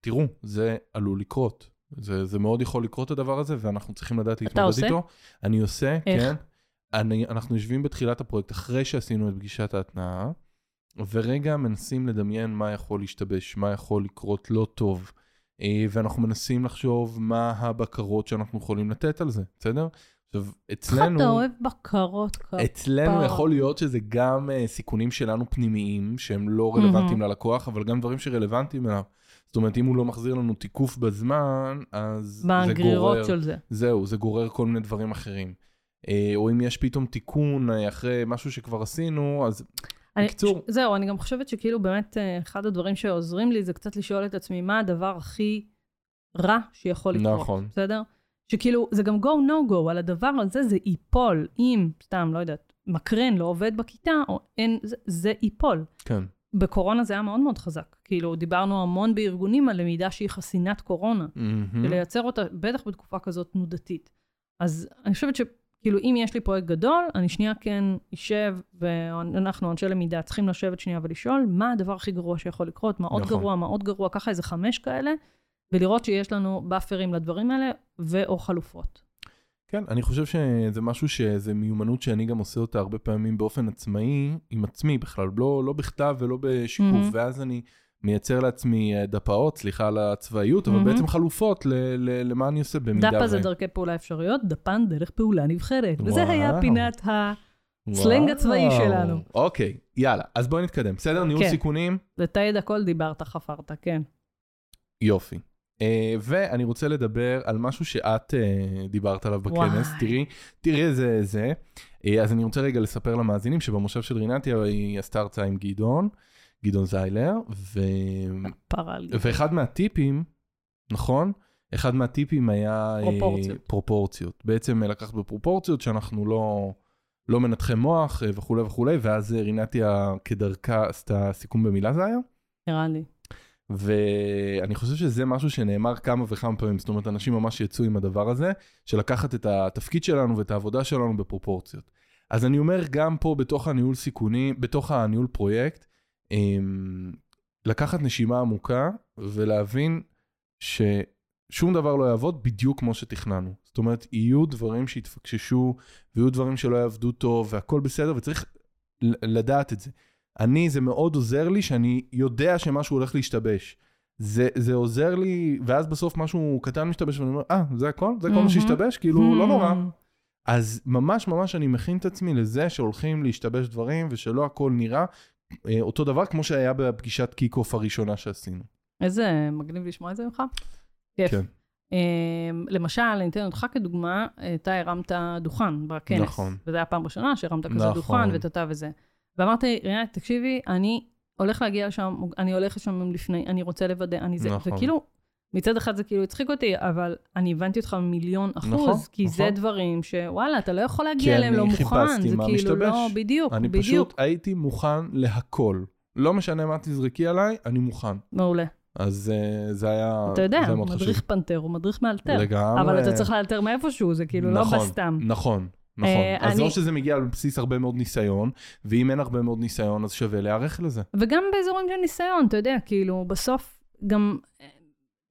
Speaker 2: תראו, זה עלול לקרות. זה, זה מאוד יכול לקרות הדבר הזה, ואנחנו צריכים לדעת להתמודד? איתו. אני עושה,
Speaker 1: איך?
Speaker 2: כן. אני, אנחנו יושבים בתחילת הפרויקט, אחרי שעשינו את פגישת ההתנעה, ורגע מנסים לדמיין מה יכול להשתבש, מה יכול לקרות לא טוב, אה, ואנחנו מנסים לחשוב מה הבקרות שאנחנו יכולים לתת על זה, בסדר? עכשיו,
Speaker 1: איך
Speaker 2: אצלנו...
Speaker 1: אתה אוהב בקרות ככה?
Speaker 2: אצלנו יכול להיות שזה גם uh, סיכונים שלנו פנימיים, שהם לא רלוונטיים ללקוח, אבל גם דברים שרלוונטיים אליו. זאת אומרת, אם הוא לא מחזיר לנו תיקוף בזמן, אז
Speaker 1: מה
Speaker 2: זה
Speaker 1: הגרירות
Speaker 2: גורר,
Speaker 1: של זה?
Speaker 2: זהו, זה גורר כל מיני דברים אחרים. אה, או אם יש פתאום תיקון אה, אחרי משהו שכבר עשינו, אז
Speaker 1: אני-
Speaker 2: בקיצור.
Speaker 1: ש- זהו, אני גם חושבת שכאילו באמת אה, אחד הדברים שעוזרים לי זה קצת לשאול את עצמי מה הדבר הכי רע שיכול לקרות,
Speaker 2: נכון.
Speaker 1: בסדר? שכאילו, זה גם go no go, על הדבר הזה זה ייפול, אם, סתם, לא יודעת, מקרן לא עובד בכיתה, או אין, זה, זה ייפול.
Speaker 2: כן,
Speaker 1: בקורונה זה היה מאוד מאוד חזק. כאילו, דיברנו המון בארגונים על למידה שהיא חסינת קורונה,
Speaker 2: מהמם.
Speaker 1: ולייצר אותה, בטח בתקופה כזאת תנודתית. אז אני חושבת שכאילו, אם יש לי פרויקט גדול, אני שנייה כן אשב, ואנחנו, אנשי למידה, צריכים לשבת שנייה ולשאול, מה הדבר הכי גרוע שיכול לקרות, מה עוד
Speaker 2: נכון.
Speaker 1: גרוע, מה עוד גרוע, ככה איזה חמש כאלה, ולראות שיש לנו באפרים לדברים האלה, ו/או חלופות.
Speaker 2: כן, אני חושב שזה משהו שזה מיומנות שאני גם עושה אותה הרבה פעמים באופן עצמאי, עם עצמי בכלל, לא, לא בכתב ולא בשיקוף,
Speaker 1: מהמם.
Speaker 2: ואז אני מייצר לעצמי אה, דפאות, סליחה על הצבאיות, אבל. בעצם חלופות ל- ל- למה אני עושה במידה
Speaker 1: דפה
Speaker 2: ו...
Speaker 1: זה דרכי פעולה אפשריות, דפן דרך פעולה נבחרת. וזה היה. פינת הסלנג הצבאי. שלנו.
Speaker 2: אוקיי, יאללה, אז בואי נתקדם. בסדר? ניהול
Speaker 1: כן.
Speaker 2: סיכונים?
Speaker 1: לתעד הכל דיברת, חפרת, כן.
Speaker 2: יופי. Uh, ואני רוצה לדבר על משהו שאת uh, דיברת עליו בכנס,
Speaker 1: וואי.
Speaker 2: תראי, תראי איזה זה. Uh, אז אני רוצה רגע לספר למאזינים שבמושב של רינתיה היא עשתה הרצאה עם גדעון, גדעון זיילר, ו... ואחד מהטיפים, נכון? אחד מהטיפים היה... אה,
Speaker 1: פרופורציות.
Speaker 2: פרופורציות. בעצם לקחת בפרופורציות שאנחנו לא, לא מנתחי מוח אה, וכולי וכולי, ואז אה, רינתיה כדרכה עשתה סיכום במילה זה היה.
Speaker 1: נראה לי.
Speaker 2: ואני חושב שזה משהו שנאמר כמה וכמה פעמים, זאת אומרת, אנשים ממש יצאו עם הדבר הזה, של לקחת את התפקיד שלנו ואת העבודה שלנו בפרופורציות. אז אני אומר, גם פה בתוך הניהול סיכונים, בתוך הניהול פרויקט, לקחת נשימה עמוקה ולהבין ששום דבר לא יעבוד בדיוק כמו שתכננו. זאת אומרת, יהיו דברים שיתפקששו, ויהיו דברים שלא יעבדו טוב, והכל בסדר, וצריך לדעת את זה. אני, זה מאוד עוזר לי שאני יודע שמשהו הולך להשתבש. זה, זה עוזר לי, ואז בסוף משהו קטן משתבש, ואני אומר, אה, זה הכל? זה כל מה
Speaker 1: מהמם.
Speaker 2: שהשתבש? כאילו, לא נורא. אז ממש ממש אני מכין את עצמי לזה שהולכים להשתבש דברים, ושלא הכל נראה אה, אותו דבר כמו שהיה בפגישת kick-off הראשונה שעשינו.
Speaker 1: איזה מגניב לשמוע את זה ממך. כיף.
Speaker 2: כן.
Speaker 1: אמ, למשל, אני אתן אותך כדוגמה, אתה הרמת דוכן בכנס.
Speaker 2: נכון.
Speaker 1: וזו הייתה הפעם ראשונה שהרמת כזה
Speaker 2: נכון.
Speaker 1: דוכן וטאטא וזה. ואמרתי, רינת, תקשיבי, אני הולך להגיע לשם, אני הולך לשם לפני, אני רוצה לוודא, אני זה.
Speaker 2: נכון.
Speaker 1: וכאילו, מצד אחד זה כאילו הצחיק אותי, אבל אני הבנתי אותך מיליון אחוז,
Speaker 2: נכון,
Speaker 1: כי זה
Speaker 2: נכון.
Speaker 1: דברים שוואלה, אתה לא יכול
Speaker 2: כי
Speaker 1: להגיע אליהם
Speaker 2: אני
Speaker 1: לא מוכן.
Speaker 2: חיפשתי
Speaker 1: זה
Speaker 2: מה
Speaker 1: כאילו
Speaker 2: משתבש.
Speaker 1: לא, בדיוק,
Speaker 2: אני
Speaker 1: בדיוק.
Speaker 2: פשוט הייתי מוכן להכל. לא משנה מה תזרקי עליי, אני מוכן.
Speaker 1: מעולה.
Speaker 2: אז אה, זה היה,
Speaker 1: אתה יודע,
Speaker 2: זה מאוד חשוב.
Speaker 1: מדריך פנתר הוא מדריך מאלתר.
Speaker 2: לגמרי.
Speaker 1: אבל אתה צריך לאלתר מאיפשהו, זה כאילו לא
Speaker 2: נכון,
Speaker 1: בסתם.
Speaker 2: נכון, נכון.
Speaker 1: אה,
Speaker 2: אז
Speaker 1: אני-
Speaker 2: או שזה מגיע על בסיס הרבה מאוד ניסיון, ואם אין הרבה מאוד ניסיון, אז שווה להיערך לזה.
Speaker 1: וגם באזורים של ניסיון, אתה יודע, כאילו, בסוף גם,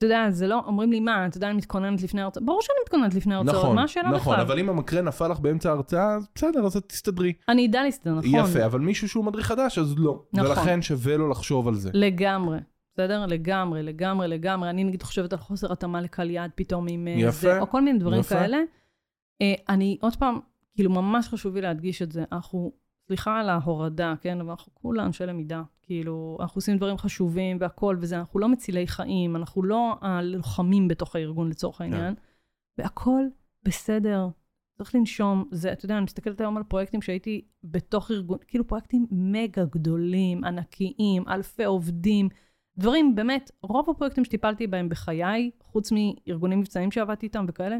Speaker 1: אתה יודע, זה לא, אומרים לי, מה, אתה יודע, אני מתכוננת לפני הרצאות, ברור שאני מתכוננת לפני הרצאות,
Speaker 2: נכון,
Speaker 1: מה השאלה
Speaker 2: נכון,
Speaker 1: בכלל?
Speaker 2: אבל אם המקרן נפל לך באמצע ההרצאה, בסדר, אז את תסתדרי.
Speaker 1: אני אדע להסתדר, נכון.
Speaker 2: יפה, אבל מישהו שהוא מדריך חדש, אז לא.
Speaker 1: נכון.
Speaker 2: ולכן שווה לו לחשוב על זה.
Speaker 1: לגמרי, בסדר? לגמרי, לגמרי, לגמרי. אני נגיד חושבת על חוסר התאמה לקהל יעד פתאום עם אה,
Speaker 2: יפה,
Speaker 1: זה, או כל מיני דברים
Speaker 2: יפה.
Speaker 1: כאלה. אה, אני, עוד פעם, כאילו, ממש חשוב לי להדגיש את זה. אנחנו, סליחה על ההורדה, כן? אבל אנחנו כולה אנשי למידה. כאילו, אנחנו עושים דברים חשובים והכול וזה, אנחנו לא מצילי חיים, אנחנו לא הלוחמים בתוך הארגון לצורך העניין, והכול בסדר. צריך לנשום, זה, אתה יודע, אני מסתכלת היום על פרויקטים שהייתי בתוך ארגון, כאילו פרויקטים מגה גדולים, ענקיים, אלפי עובדים, דברים, באמת, רוב הפרויקטים שטיפלתי בהם בחיי, חוץ מארגונים מבצעיים שעבדתי איתם וכאלה,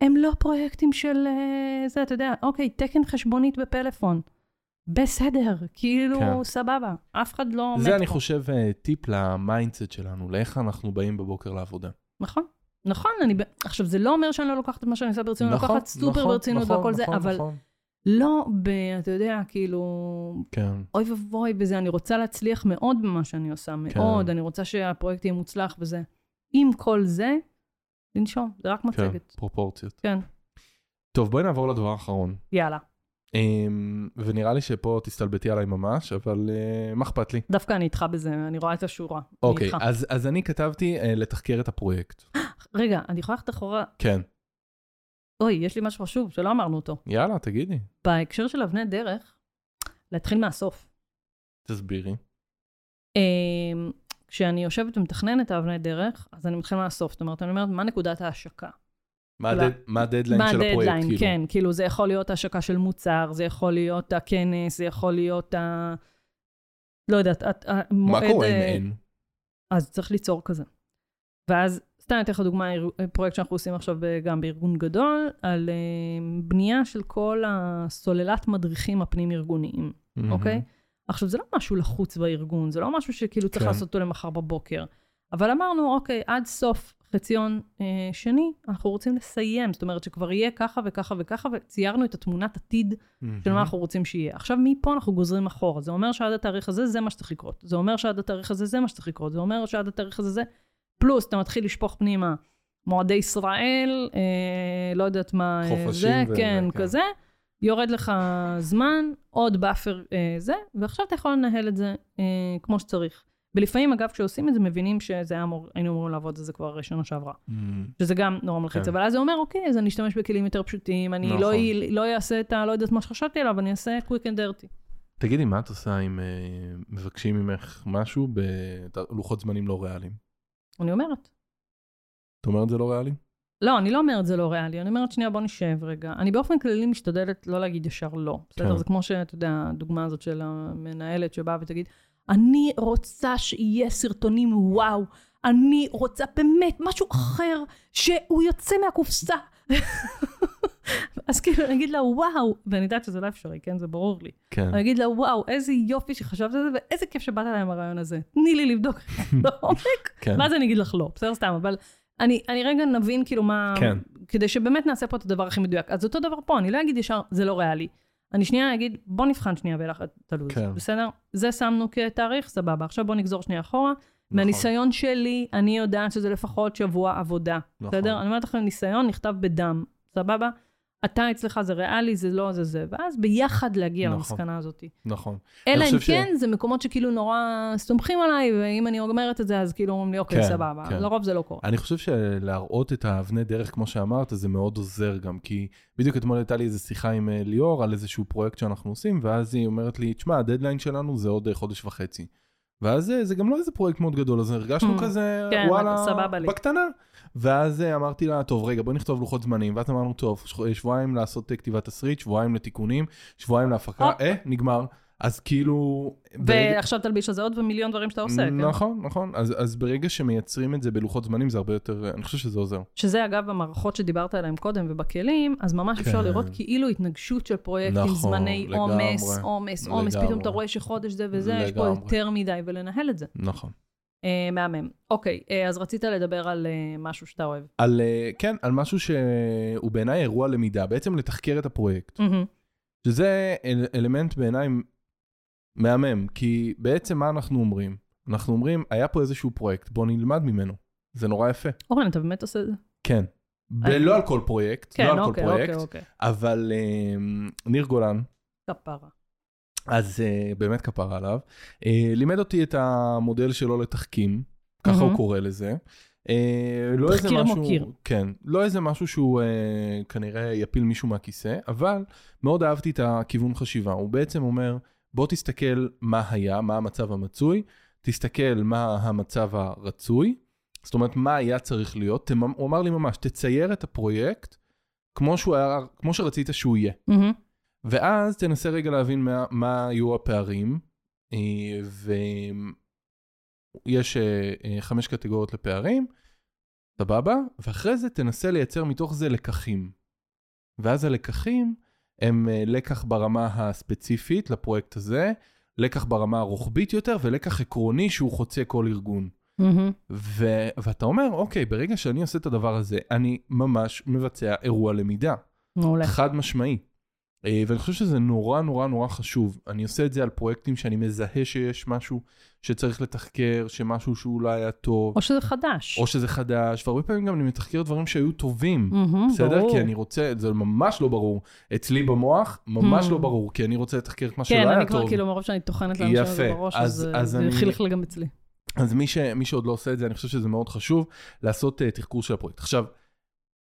Speaker 1: הם לא פרויקטים של אה, זה, אתה יודע, אוקיי, תקן חשבונית בפלאפון. בסדר, כאילו,
Speaker 2: כן.
Speaker 1: סבבה. אף אחד לא
Speaker 2: זה אני
Speaker 1: פה.
Speaker 2: חושב אה, טיפ ל mindset שלנו, לאיך אנחנו באים בבוקר לעבודה.
Speaker 1: נכון. נכון, אני... עכשיו, זה לא אומר שאני לא לוקחת את מה שאני עושה ברצינות, אני לוקחת סופר
Speaker 2: נכון,
Speaker 1: ברצינות
Speaker 2: נכון,
Speaker 1: והכל זה,
Speaker 2: נכון,
Speaker 1: אבל
Speaker 2: נכון.
Speaker 1: לא ב... אתה יודע, כאילו,
Speaker 2: כן,
Speaker 1: אוי ואבוי בזה, אני רוצה להצליח מאוד במה שאני עושה, מאוד, אני רוצה שהפרויקט יהיה מוצלח וזה. עם כל זה, לנשום, זה רק
Speaker 2: כן,
Speaker 1: מצגת.
Speaker 2: פרופורציות.
Speaker 1: כן,
Speaker 2: טוב, בואי נעבור לדבר האחרון.
Speaker 1: יאללה.
Speaker 2: אמ, ונראה לי שפה תסתלבטי עליי ממש, אבל אה, מה אכפת לי?
Speaker 1: דווקא אני איתך בזה, אני רואה את השורה.
Speaker 2: אוקיי. אז אז אני כתבתי אה, לתחקר את הפרויקט.
Speaker 1: רגע, אני יכולה ללכת אחורה,
Speaker 2: כן.
Speaker 1: אוי, יש לי משהו חשוב שלא אמרנו אותו.
Speaker 2: יאללה, תגידי,
Speaker 1: בהקשר של אבני דרך, להתחיל מהסוף.
Speaker 2: תסבירי.
Speaker 1: אמ, כשאני יושבת ומתכננת את האבני דרך, אז אני מתחילה מהסוף. זאת אומרת, אני אומרת, מה נקודת ההשקה?
Speaker 2: מה מה הדדליין
Speaker 1: מה
Speaker 2: של הפרויקט,
Speaker 1: הדדליין?
Speaker 2: כאילו?
Speaker 1: כן, כאילו זה יכול להיות השקה של מוצר, זה יכול להיות הכנס, זה יכול להיות ה... לא יודעת, את-
Speaker 2: מה. קורה אם
Speaker 1: אה,
Speaker 2: אין?
Speaker 1: אז צריך ליצור כזה. ואז, סתם אתן לך דוגמה, פרויקט שאנחנו עושים עכשיו ב- גם בארגון גדול, על אה, בנייה של כל הסוללת מדריכים הפנים-ארגוניים. אוקיי? עכשיו, זה לא משהו לחוץ בארגון, זה לא משהו שכאילו צריך
Speaker 2: כן.
Speaker 1: לעשות אותו למחר בבוקר. אבל אמרנו, אוקיי, עד סוף חציון אה, שני, אנחנו רוצים לסיים. זאת אומרת שכבר יהיה ככה וככה וככה, וציירנו את התמונת עתיד של מה אנחנו רוצים שיהיה. עכשיו, מפה אנחנו גוזרים אחורה. זה אומר שעד התאריך הזה, זה מה שצריך לקרות. זה אומר שעד התאריך הזה, זה מה שצריך לקרות. זה אומר שעד התאריך הזה, זה... פלוס, אתה מתחיל לשפוך פנימה מועדי ישראל, אה, לא יודעת מה, אה, זה,
Speaker 2: ו-
Speaker 1: כן,
Speaker 2: כן.
Speaker 1: כזה. יורד לך זמן, עוד buffer אה, זה, ועכשיו אתה יכול לנהל את זה אה, כמו שצריך. ולפעמים, אגב, כשעושים את זה, מבינים שזה היה אמור, היינו אמורים לעבוד על זה כבר שנה שעברה.
Speaker 2: מהמם.
Speaker 1: שזה גם נורא מלחיץ,
Speaker 2: כן.
Speaker 1: אבל אז זה אומר, אוקיי, אז אני אשתמש בכלים יותר פשוטים, אני
Speaker 2: נכון.
Speaker 1: לא, לא אעשה את ה... לא יודעת מה שחשבתי עליו, אני אעשה quick and dirty.
Speaker 2: תגידי, מה את עושה אם אה, מבקשים ממך משהו בלוחות זמנים לא ריאליים?
Speaker 1: אני אומרת.
Speaker 2: את אומרת זה לא ריאלי?
Speaker 1: לא, אני לא אומרת זה לא ריאלי, אני אומרת, שנייה, בוא נשב רגע. אני באופן כללי משתדלת לא להגיד ישר לא. בסדר?
Speaker 2: כן.
Speaker 1: זה כמו שאתה יודע, הדוגמה הזאת של המנהלת שבאה ותגיד, אני רוצה שיהיה סרטונים וואו, אני רוצה באמת משהו אחר, שהוא יוצא מהקופסה. אז כאילו, אני אגיד לה, וואו, ואני יודעת שזה לא אפשרי, כן? זה ברור לי.
Speaker 2: כן.
Speaker 1: אני אגיד לה, וואו, איזה יופי שחשבת על זה, ואיזה כיף שבאת אליי עם הרעיון הזה. תני לי לבדוק לעומק,
Speaker 2: כן.
Speaker 1: ואז אני אגיד לך לא, בסדר סתם, אבל אני, אני רגע נבין כאילו מה...
Speaker 2: כן.
Speaker 1: כדי שבאמת נעשה פה את הדבר הכי מדויק. אז אותו דבר פה, אני לא אגיד ישר, זה לא ריאלי. אני שנייה אגיד, בוא נבחן שנייה ביחד את הלו"ז,
Speaker 2: כן.
Speaker 1: בסדר? זה שמנו כתאריך, סבבה. עכשיו בוא נגזור שנייה אחורה.
Speaker 2: נכון.
Speaker 1: מהניסיון שלי, אני יודעת שזה לפחות שבוע עבודה,
Speaker 2: נכון.
Speaker 1: בסדר? אני אומרת לכם, ניסיון נכתב בדם, סבבה? אתה אצלך זה ריאלי, זה לא, זה זה. ואז ביחד להגיע
Speaker 2: נכון.
Speaker 1: למסקנה הזאת.
Speaker 2: נכון.
Speaker 1: אלא אם
Speaker 2: חושב ש-
Speaker 1: כן, זה מקומות שכאילו נורא סומכים עליי, ואם אני אומרת את זה, אז כאילו אומרים לי, אוקיי,
Speaker 2: כן,
Speaker 1: סבבה.
Speaker 2: כן.
Speaker 1: לרוב זה לא קורה.
Speaker 2: אני חושב שלהראות את האבני דרך, כמו שאמרת, זה מאוד עוזר גם, כי בדיוק אתמול הייתה לי איזו שיחה עם אה, ליאור על איזשהו פרויקט שאנחנו עושים, ואז היא אומרת לי, תשמע, הדדליין שלנו זה עוד אה, חודש וחצי. ואז אה, זה גם לא איזה פרויקט מאוד גדול, אז הרגשנו
Speaker 1: Hmm.
Speaker 2: כזה,
Speaker 1: כן,
Speaker 2: וואלה,
Speaker 1: סבבה לי.
Speaker 2: בקטנה. ואז אה, אמרתי לה, טוב, רגע, בוא נכתוב לוחות זמנים, ואז אמרנו, טוב, ש- שבועיים לעשות אה, כתיבת תסריט, שבועיים לתיקונים, שבועיים להפקה. אה, נגמר. אז כאילו... ברגע-
Speaker 1: ועכשיו תלביש על זה עוד ומיליון דברים שאתה עושה, כן?
Speaker 2: נכון, נכון. אז, אז ברגע שמייצרים את זה בלוחות זמנים, זה הרבה יותר, אני חושב שזה עוזר.
Speaker 1: שזה אגב המערכות שדיברת עליהן קודם ובכלים, אז ממש אפשר
Speaker 2: כן.
Speaker 1: לראות כאילו התנגשות של פרויקטים,
Speaker 2: נכון,
Speaker 1: זמני
Speaker 2: לגמרי.
Speaker 1: עומס, עומס, עומס, פתאום
Speaker 2: לגמרי.
Speaker 1: אתה רואה שחודש זה וזה, יש פה
Speaker 2: לגמרי.
Speaker 1: יותר מדי, ולנהל את זה.
Speaker 2: נכון.
Speaker 1: אה, מהמם. אוקיי, אה, אז רצית לדבר על אה, משהו שאתה אוהב.
Speaker 2: על, אה, כן, על משהו שהוא בעיניי אירוע למידה, בעצם לתחקר את הפרויקט.
Speaker 1: מהמם.
Speaker 2: שזה אל, אלמנט בעיניי מהמם, כי בעצם מה אנחנו אומרים? אנחנו אומרים, היה פה איזשהו פרויקט, בוא נלמד ממנו. זה נורא יפה.
Speaker 1: אורן, אתה באמת עושה את זה?
Speaker 2: כן.
Speaker 1: אני-
Speaker 2: לא על כל פרויקט,
Speaker 1: כן,
Speaker 2: לא על כל
Speaker 1: אוקיי,
Speaker 2: פרויקט,
Speaker 1: אוקיי, אוקיי.
Speaker 2: אבל אה, ניר גולן,
Speaker 1: כפרה.
Speaker 2: אז uh, באמת כפרה עליו. Uh, לימד אותי את המודל שלו לתחכים, ככה. הוא קורא לזה. Uh, לא איזה משהו,
Speaker 1: מוקיר.
Speaker 2: כן, לא איזה משהו שהוא uh, כנראה יפיל מישהו מהכיסא, אבל מאוד אהבתי את הכיוון חשיבה. הוא בעצם אומר, בוא תסתכל מה היה, מה המצב המצוי, תסתכל מה המצב הרצוי, זאת אומרת, מה היה צריך להיות. תמ- הוא אמר לי ממש, תצייר את הפרויקט כמו, שהוא היה, כמו שרצית שהוא יהיה.
Speaker 1: מהמם.
Speaker 2: ואז תנסה רגע להבין מה, מה היו הפערים, אה, ויש אה, אה, חמש קטגוריות לפערים, סבבה, ואחרי זה תנסה לייצר מתוך זה לקחים. ואז הלקחים הם אה, לקח ברמה הספציפית לפרויקט הזה, לקח ברמה הרוחבית יותר, ולקח עקרוני שהוא חוצה כל ארגון.
Speaker 1: מהמם.
Speaker 2: ו- ואתה אומר, אוקיי, ברגע שאני עושה את הדבר הזה, אני ממש מבצע אירוע למידה.
Speaker 1: מעולה.
Speaker 2: חד משמעי. אה, ואני חושב שזה נורא נורא נורא חשוב. אני עושה את זה על פרויקטים שאני מזהה שיש משהו שצריך לתחקר, שמשהו שאולי היה טוב,
Speaker 1: או שזה חדש.
Speaker 2: או שזה חדש, והרבה פעמים גם אני מתחקר דברים שהיו טובים.
Speaker 1: מהמם,
Speaker 2: בסדר?
Speaker 1: ברור.
Speaker 2: כי אני רוצה, זה ממש לא ברור. אצלי במוח, ממש
Speaker 1: Hmm.
Speaker 2: לא ברור, כי אני רוצה לתחקר את מה שלא
Speaker 1: כן,
Speaker 2: היה
Speaker 1: אני כבר
Speaker 2: טוב.
Speaker 1: כאילו מרוב שאני טוחנת לאנשים את זה
Speaker 2: יפה.
Speaker 1: בראש,
Speaker 2: אז-
Speaker 1: אז אה,
Speaker 2: אז
Speaker 1: זה
Speaker 2: אני-
Speaker 1: חילחל גם אצלי.
Speaker 2: אז מי, ש, מי שעוד לא עושה את זה, אני חושב שזה מאוד חשוב, לעשות uh, תחקור של הפרויקט. עכשיו,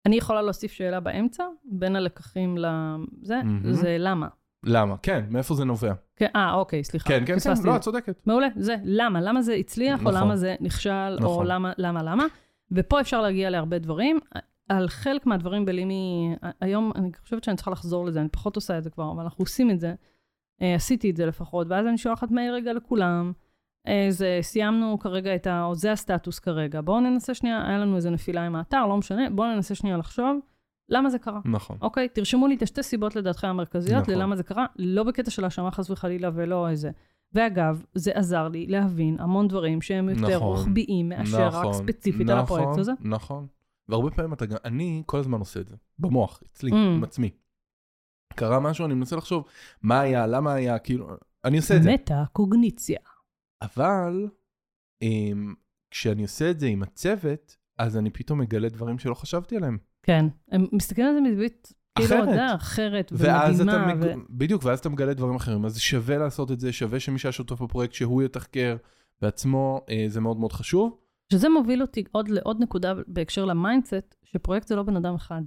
Speaker 1: אני יכולה להוסיף שאלה באמצע, בין הלקחים לזה,
Speaker 2: מהמם.
Speaker 1: זה למה.
Speaker 2: למה? כן, מאיפה זה נובע?
Speaker 1: כן, אה, אוקיי, סליחה.
Speaker 2: כן, כן, כן, לא,
Speaker 1: את
Speaker 2: צודקת.
Speaker 1: מעולה, זה למה, למה זה הצליח, או
Speaker 2: נכון.
Speaker 1: למה זה נכשל, או
Speaker 2: נכון.
Speaker 1: למה, למה, למה. ופה אפשר להגיע להרבה דברים. על חלק מהדברים בלימי, היום אני חושבת שאני צריכה לחזור לזה, אני פחות עושה את זה כבר, אבל אנחנו עושים את זה. אה, עשיתי את זה לפחות, ואז אני שולחת מייל רגע לכולם. אה, זה, סיימנו כרגע את ה... זה הסטטוס כרגע. בואו ננסה שנייה, היה לנו איזה נפילה עם האתר, לא משנה, בואו ננסה שנייה לחשוב למה זה קרה.
Speaker 2: נכון.
Speaker 1: אוקיי, תרשמו לי את השתי סיבות לדעתכם המרכזיות,
Speaker 2: נכון.
Speaker 1: ללמה זה קרה, לא בקטע של האשמה חס וחלילה ולא איזה. ואגב, זה עזר לי להבין המון דברים שהם יותר
Speaker 2: נכון.
Speaker 1: רוחביים מאשר רק
Speaker 2: נכון,
Speaker 1: ספציפית על
Speaker 2: נכון,
Speaker 1: הפרויקט הזה.
Speaker 2: נכון. והרבה פעמים אתה גם, אני כל הזמן עושה את זה, במוח, אצלי,
Speaker 1: Mm.
Speaker 2: עם עצמי. קרה משהו, אני מנסה לחשוב מה היה, למה היה, כאילו, אני עושה את זה.
Speaker 1: מטה קוגניציה.
Speaker 2: אבל כשאני עושה את זה עם הצוות, אז אני פתאום מגלה דברים שלא חשבתי עליהם.
Speaker 1: כן, הם מסתכלים על זה מזווית, כאילו, יודע, אחרת ומדהימה.
Speaker 2: מג...
Speaker 1: ו...
Speaker 2: בדיוק, ואז אתה מגלה דברים אחרים. אז שווה לעשות את זה, שווה שמי שהיה שותף בפרויקט, שהוא יתחקר בעצמו, אה, זה מאוד מאוד חשוב.
Speaker 1: שזה מוביל אותי עוד לעוד נקודה בהקשר ל mindset, שפרויקט זה לא בן אדם אחד.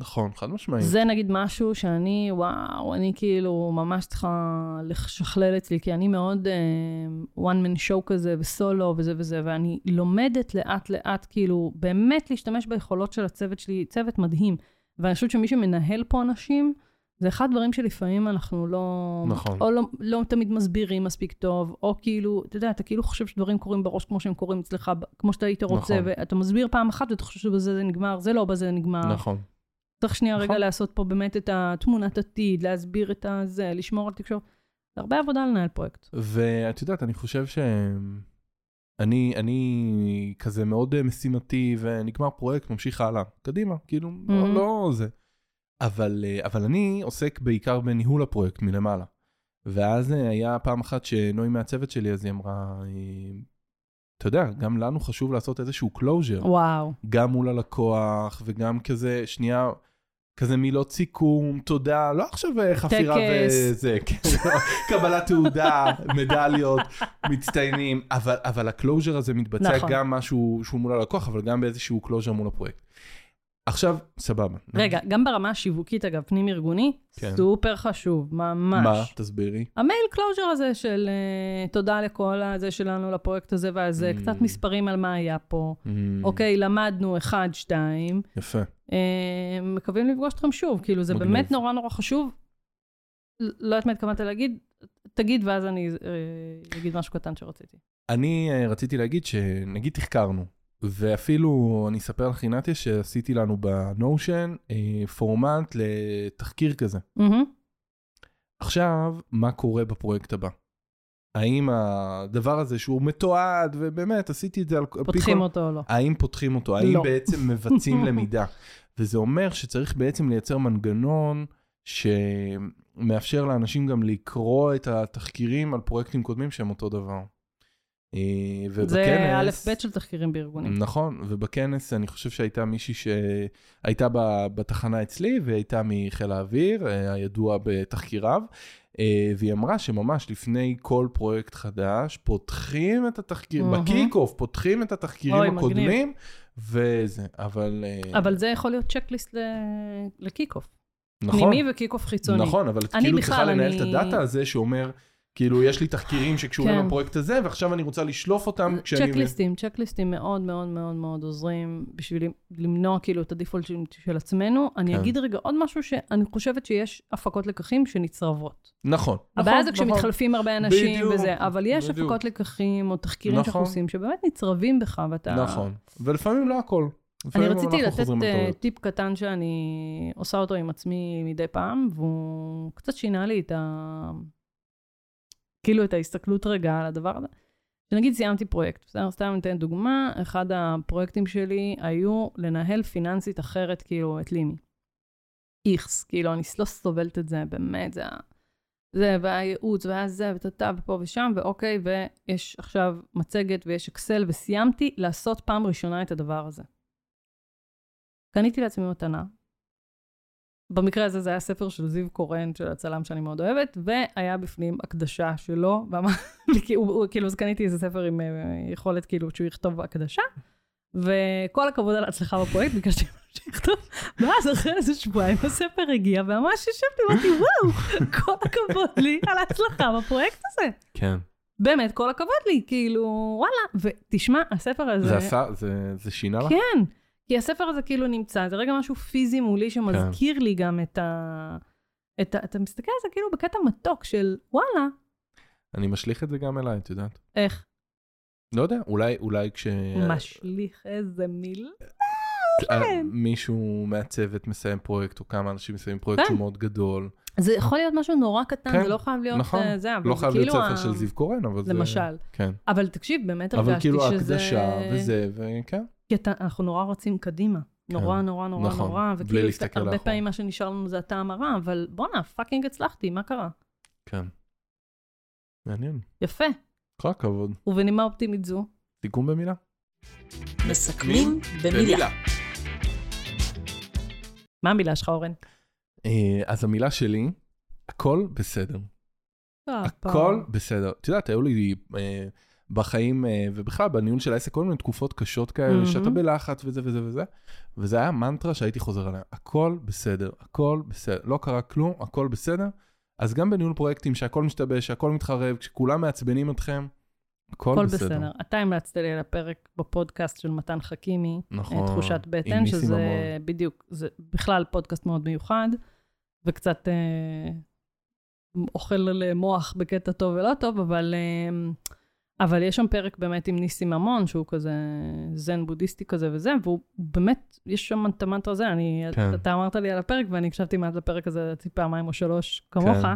Speaker 2: נכון, חד משמעית.
Speaker 1: זה נגיד משהו שאני, וואו, אני כאילו ממש צריכה לשכלל אצלי, כי אני מאוד uh, one man show כזה, וסולו וזה וזה, ואני לומדת לאט לאט, כאילו, באמת להשתמש ביכולות של הצוות שלי, צוות מדהים. ואני חושבת שמי שמנהל פה אנשים, זה אחד הדברים שלפעמים אנחנו לא...
Speaker 2: נכון.
Speaker 1: או לא, לא תמיד מסבירים מספיק טוב, או כאילו, אתה יודע, אתה כאילו חושב שדברים קורים בראש כמו שהם קורים אצלך, כמו שאתה היית רוצה,
Speaker 2: נכון.
Speaker 1: ואתה מסביר פעם אחת ואתה חושב שבזה זה נגמר, זה לא בזה נגמר.
Speaker 2: נכון.
Speaker 1: צריך שנייה
Speaker 2: נכון.
Speaker 1: רגע לעשות פה באמת את התמונת עתיד, להסביר את הזה, לשמור על תקשורת. זה הרבה עבודה לנהל פרויקט.
Speaker 2: ואת יודעת, אני חושב ש... אני, אני כזה מאוד אה, משימתי, ונגמר פרויקט, ממשיך הלאה. קדימה, כאילו,
Speaker 1: Mhm.
Speaker 2: לא, לא זה. אבל, אה, אבל אני עוסק בעיקר בניהול הפרויקט מלמעלה. ואז אה, היה פעם אחת שנוי מהצוות שלי, אז היא אמרה, אתה יודע, גם לנו חשוב לעשות איזשהו closure.
Speaker 1: וואו.
Speaker 2: גם מול הלקוח, וגם כזה, שנייה, כזה מילות סיכום, תודה, לא עכשיו אה, חפירה. וזה, כן, לא, קבלת תעודה, מדליות, מצטיינים, אבל, אבל ה closure הזה מתבצע
Speaker 1: נכון.
Speaker 2: גם משהו שהוא מול הלקוח, אבל גם באיזשהו closure מול הפרויקט. עכשיו, סבבה.
Speaker 1: רגע, גם ברמה השיווקית, אגב, פנים-ארגוני,
Speaker 2: כן.
Speaker 1: סופר חשוב, ממש.
Speaker 2: מה? תסבירי.
Speaker 1: המייל closure הזה של uh, תודה לכל הזה שלנו לפרויקט הזה והזה,
Speaker 2: Mm.
Speaker 1: קצת מספרים על מה היה פה.
Speaker 2: Mm,
Speaker 1: אוקיי, למדנו אחד, שתיים,
Speaker 2: יפה.
Speaker 1: אה, מקווים לפגוש אתכם שוב, כאילו זה
Speaker 2: מגניב.
Speaker 1: באמת נורא נורא חשוב. ל- לא יודעת מה התכוונת להגיד, תגיד ואז אני אה, אגיד משהו קטן שרציתי.
Speaker 2: אני רציתי להגיד שנגיד תחקרנו, ואפילו אני אספר לך רינתיה שעשיתי לנו בנושן אה, פורמט לתחקיר כזה.
Speaker 1: מהמם.
Speaker 2: עכשיו, מה קורה בפרויקט הבא? האם הדבר הזה שהוא מתועד, ובאמת עשיתי את זה על פי
Speaker 1: פותחים
Speaker 2: כל...
Speaker 1: אותו או לא.
Speaker 2: האם פותחים אותו? האם
Speaker 1: לא.
Speaker 2: בעצם מבצעים למידה? וזה אומר שצריך בעצם לייצר מנגנון שמאפשר לאנשים גם לקרוא את התחקירים על פרויקטים קודמים שהם אותו דבר. אה, ובכנס...
Speaker 1: זה א' ב' של תחקירים בארגונים.
Speaker 2: נכון, ובכנס אני חושב שהייתה מישהי שהייתה בתחנה אצלי, והייתה מחיל האוויר, אה, הידוע בתחקיריו, אה, והיא אמרה שממש לפני כל פרויקט חדש, פותחים את התחקיר,
Speaker 1: מהמם.
Speaker 2: ב kick-off, פותחים את התחקירים
Speaker 1: אוי,
Speaker 2: הקודמים, וזה, אבל...
Speaker 1: אבל זה יכול להיות checklist ל- ל kick-off.
Speaker 2: נכון,
Speaker 1: פנימי ו kick-off חיצוני.
Speaker 2: נכון, אבל כאילו
Speaker 1: בכלל,
Speaker 2: צריכה לנהל את הדאטה הזה שאומר, כאילו, יש לי תחקירים שקשורים
Speaker 1: כן.
Speaker 2: לפרויקט הזה, ועכשיו אני רוצה לשלוף אותם כשאני...
Speaker 1: צ'קליסטים, צ'קליסטים מאוד מאוד מאוד מאוד עוזרים בשביל למנוע כאילו את הדיפולט של, של עצמנו. אני
Speaker 2: כן.
Speaker 1: אגיד רגע עוד משהו שאני חושבת שיש הפקות לקחים שנצרבות.
Speaker 2: נכון.
Speaker 1: הבעיה
Speaker 2: נכון,
Speaker 1: זה
Speaker 2: נכון.
Speaker 1: כשמתחלפים הרבה אנשים
Speaker 2: בדיוק,
Speaker 1: וזה, אבל יש
Speaker 2: בדיוק.
Speaker 1: הפקות לקחים או תחקירים שאנחנו
Speaker 2: נכון.
Speaker 1: עושים שבאמת נצרבים בך ואתה...
Speaker 2: נכון, ולפעמים לא הכל.
Speaker 1: אני רציתי לתת אה. טיפ קטן שאני עושה אותו עם עצמי מדי פעם, והוא קצת שינה לי את ה... כאילו את ההסתכלות רגע על הדבר הזה. שנגיד סיימתי פרויקט, בסדר? סתם ניתן דוגמה, אחד הפרויקטים שלי היו לנהל פיננסית אחרת, כאילו, את לימי. איכס, כאילו, אני לא סובלת את זה, באמת, זה ה... זה, והיה ייעוץ, והיה זה, וטאטה, ופה ושם, ואוקיי, ויש עכשיו מצגת ויש אקסל, וסיימתי לעשות פעם ראשונה את הדבר הזה. קניתי לעצמי מתנה. במקרה הזה זה היה ספר של זיו קורן, של הצלם שאני מאוד אוהבת, והיה בפנים הקדשה שלו, ואמרתי, הוא- הוא- כאילו, אז קניתי איזה ספר עם אה, יכולת, כאילו, שהוא יכתוב הקדשה, וכל הכבוד על ההצלחה בפרויקט, ביקשתי שיכתוב, ואז אחרי איזה שבועיים הספר הגיע, וממש ישבתי, אמרתי, וואו, כל הכבוד לי על ההצלחה בפרויקט הזה.
Speaker 2: כן.
Speaker 1: באמת, כל הכבוד לי, כאילו, וואלה. ותשמע, הספר הזה...
Speaker 2: זה עשה, זה- זה שינה לך?
Speaker 1: כן, כי הספר הזה כאילו נמצא, זה רגע משהו פיזי מולי שמזכיר לי גם את ה... את ה... אתה מסתכל על זה כאילו בקטע מתוק של וואלה,
Speaker 2: אני משליך את זה גם אליי, את יודעת.
Speaker 1: איך
Speaker 2: לא יודע, אולי, אולי כש...
Speaker 1: משליך איזה מיל.
Speaker 2: אה,
Speaker 1: כן.
Speaker 2: מישהו מהצוות מסיים פרויקט, או כמה אנשים מסיימים פרויקט
Speaker 1: כן.
Speaker 2: שהוא מאוד גדול.
Speaker 1: זה יכול להיות משהו נורא קטן,
Speaker 2: כן,
Speaker 1: זה לא חייב להיות
Speaker 2: נכון.
Speaker 1: אה, זה, אבל
Speaker 2: לא חייב
Speaker 1: כאילו...
Speaker 2: להיות ספר
Speaker 1: ה-
Speaker 2: של זיו קורן, אבל זה...
Speaker 1: למשל.
Speaker 2: כן.
Speaker 1: אבל תקשיב, באמת
Speaker 2: אבל
Speaker 1: הרגשתי
Speaker 2: כאילו
Speaker 1: שזה...
Speaker 2: הקדשה וזה, וכן.
Speaker 1: כי אתה, אנחנו נורא רצים קדימה. נורא, נורא, נורא,
Speaker 2: נכון,
Speaker 1: נורא.
Speaker 2: בלי
Speaker 1: וכאילו,
Speaker 2: להסתכל
Speaker 1: הרבה
Speaker 2: לאחור.
Speaker 1: פעמים מה שנשאר לנו זה הטעם הרע, אבל בואנה, fucking הצלחתי, מה קרה?
Speaker 2: כן. מעניין.
Speaker 1: יפה.
Speaker 2: כל הכבוד.
Speaker 1: ובנימה אופטימית זו,
Speaker 2: סיכום במילה?
Speaker 3: מסכמים במילה.
Speaker 1: מה המילה שלך, אורן?
Speaker 2: אה, אז המילה שלי, הכל בסדר. הכל בסדר. את יודעת, היו לי אה, בחיים, אה, ובכלל בניהול של העסק, כל מיני תקופות קשות כאלה,
Speaker 1: מהמם.
Speaker 2: שאתה בלחץ וזה וזה וזה, וזה היה מנטרה שהייתי חוזר עליה. הכל בסדר, הכל בסדר. לא קרה כלום, הכל בסדר. אז גם בניהול פרויקטים, שהכל משתבש, שהכל מתחרב, כשכולם מעצבנים אתכם, הכל
Speaker 1: הכל
Speaker 2: בסדר.
Speaker 1: בסדר. אתה המלצת לי על הפרק בפודקאסט של מתן חכימי,
Speaker 2: נכון.
Speaker 1: אה, תחושת
Speaker 2: עם
Speaker 1: בטן, שזה
Speaker 2: ממון.
Speaker 1: בדיוק, זה בכלל פודקאסט מאוד מיוחד, וקצת אה, אוכל למוח בקטע טוב ולא טוב, אבל, אה, אבל יש שם פרק באמת עם ניסים ממון, שהוא כזה זן בודהיסטי כזה וזה, והוא באמת, יש שם את המנטרה הזה, אני,
Speaker 2: כן.
Speaker 1: אתה אמרת לי על הפרק, ואני הקשבתי לא מעט לפרק הזה, הרצתי פעמיים או שלוש כמוך.
Speaker 2: כן.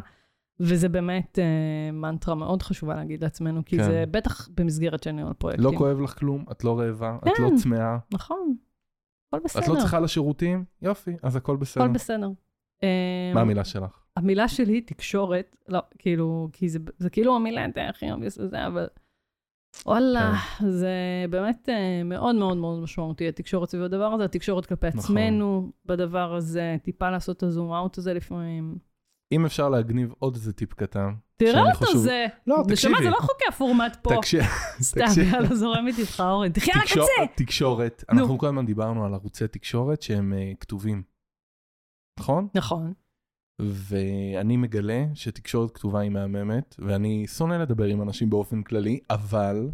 Speaker 1: וזה באמת אה, מנטרה מאוד חשובה להגיד לעצמנו, כי
Speaker 2: כן.
Speaker 1: זה בטח במסגרת של ניהול פרויקטים.
Speaker 2: לא כואב לך כלום, את לא רעבה, את
Speaker 1: כן.
Speaker 2: לא צמאה,
Speaker 1: נכון, הכל בסדר.
Speaker 2: את לא צריכה לשירותים, יופי, אז הכל בסדר.
Speaker 1: הכל בסדר.
Speaker 2: מה המילה שלך?
Speaker 1: המילה שלי, תקשורת, לא, כאילו, כי זה, זה כאילו המילה הכי obvious וזה, אבל וואלה,
Speaker 2: כן.
Speaker 1: זה באמת אה, מאוד מאוד מאוד משמעותי, התקשורת סביב הדבר הזה, התקשורת כלפי
Speaker 2: נכון.
Speaker 1: עצמנו בדבר הזה, טיפה לעשות את הזום אאוט הזה לפעמים.
Speaker 2: אם אפשר להגניב עוד איזה טיפ קטן.
Speaker 1: תראה אותו
Speaker 2: חושב-
Speaker 1: זה.
Speaker 2: לא,
Speaker 1: נשמה,
Speaker 2: תקשיבי.
Speaker 1: זה לא חוקי הפורמט פה.
Speaker 2: תקשיב,
Speaker 1: סתם. יאללה, זורמת איתך, אורן. תחיה על הקצה!
Speaker 2: תקשורת,
Speaker 1: נו.
Speaker 2: אנחנו כל הזמן דיברנו על ערוצי תקשורת שהם אה, כתובים, נכון?
Speaker 1: נכון.
Speaker 2: ואני מגלה שתקשורת כתובה היא מהממת, ואני שונא לדבר עם אנשים באופן כללי, אבל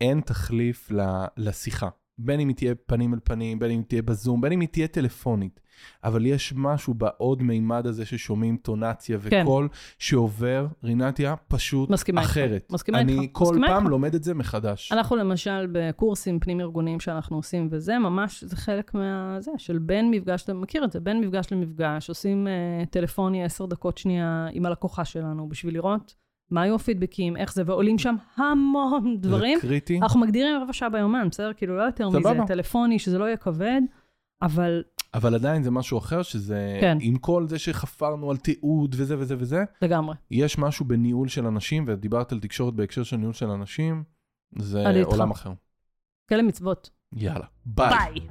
Speaker 2: אין תחליף לשיחה. בין אם היא תהיה פנים אל פנים, בין אם היא תהיה בזום, בין אם היא תהיה טלפונית. אבל יש משהו בעוד מימד הזה ששומעים טונציה
Speaker 1: כן.
Speaker 2: וקול שעובר, רינתיה, פשוט
Speaker 1: מסכימה איתך.
Speaker 2: אחרת.
Speaker 1: מסכימה
Speaker 2: אני
Speaker 1: איתך.
Speaker 2: כל
Speaker 1: מסכימה
Speaker 2: פעם
Speaker 1: איתך.
Speaker 2: לומד את זה מחדש.
Speaker 1: אנחנו למשל בקורסים פנים-ארגוניים שאנחנו עושים, וזה ממש, זה חלק מה... זה, של בין מפגש, אתה מכיר את זה, בין מפגש למפגש, עושים uh, טלפוני עשר דקות שנייה עם הלקוחה שלנו, בשביל לראות מה היו הפידבקים, איך זה, ועולים שם המון דברים.
Speaker 2: זה קריטי.
Speaker 1: אנחנו מגדירים רבע שעה ביומן, בסדר? כאילו, לא יותר מזה. טלפוני, שזה לא יהיה כבד, אבל
Speaker 2: אבל עדיין זה משהו אחר, שזה,
Speaker 1: כן.
Speaker 2: עם כל זה שחפרנו על תיעוד וזה וזה וזה,
Speaker 1: לגמרי.
Speaker 2: יש משהו בניהול של אנשים, ודיברת על תקשורת בהקשר של ניהול של אנשים, זה. עולם אחר.
Speaker 1: כאלה מצוות.
Speaker 2: יאללה, ביי.
Speaker 1: ביי.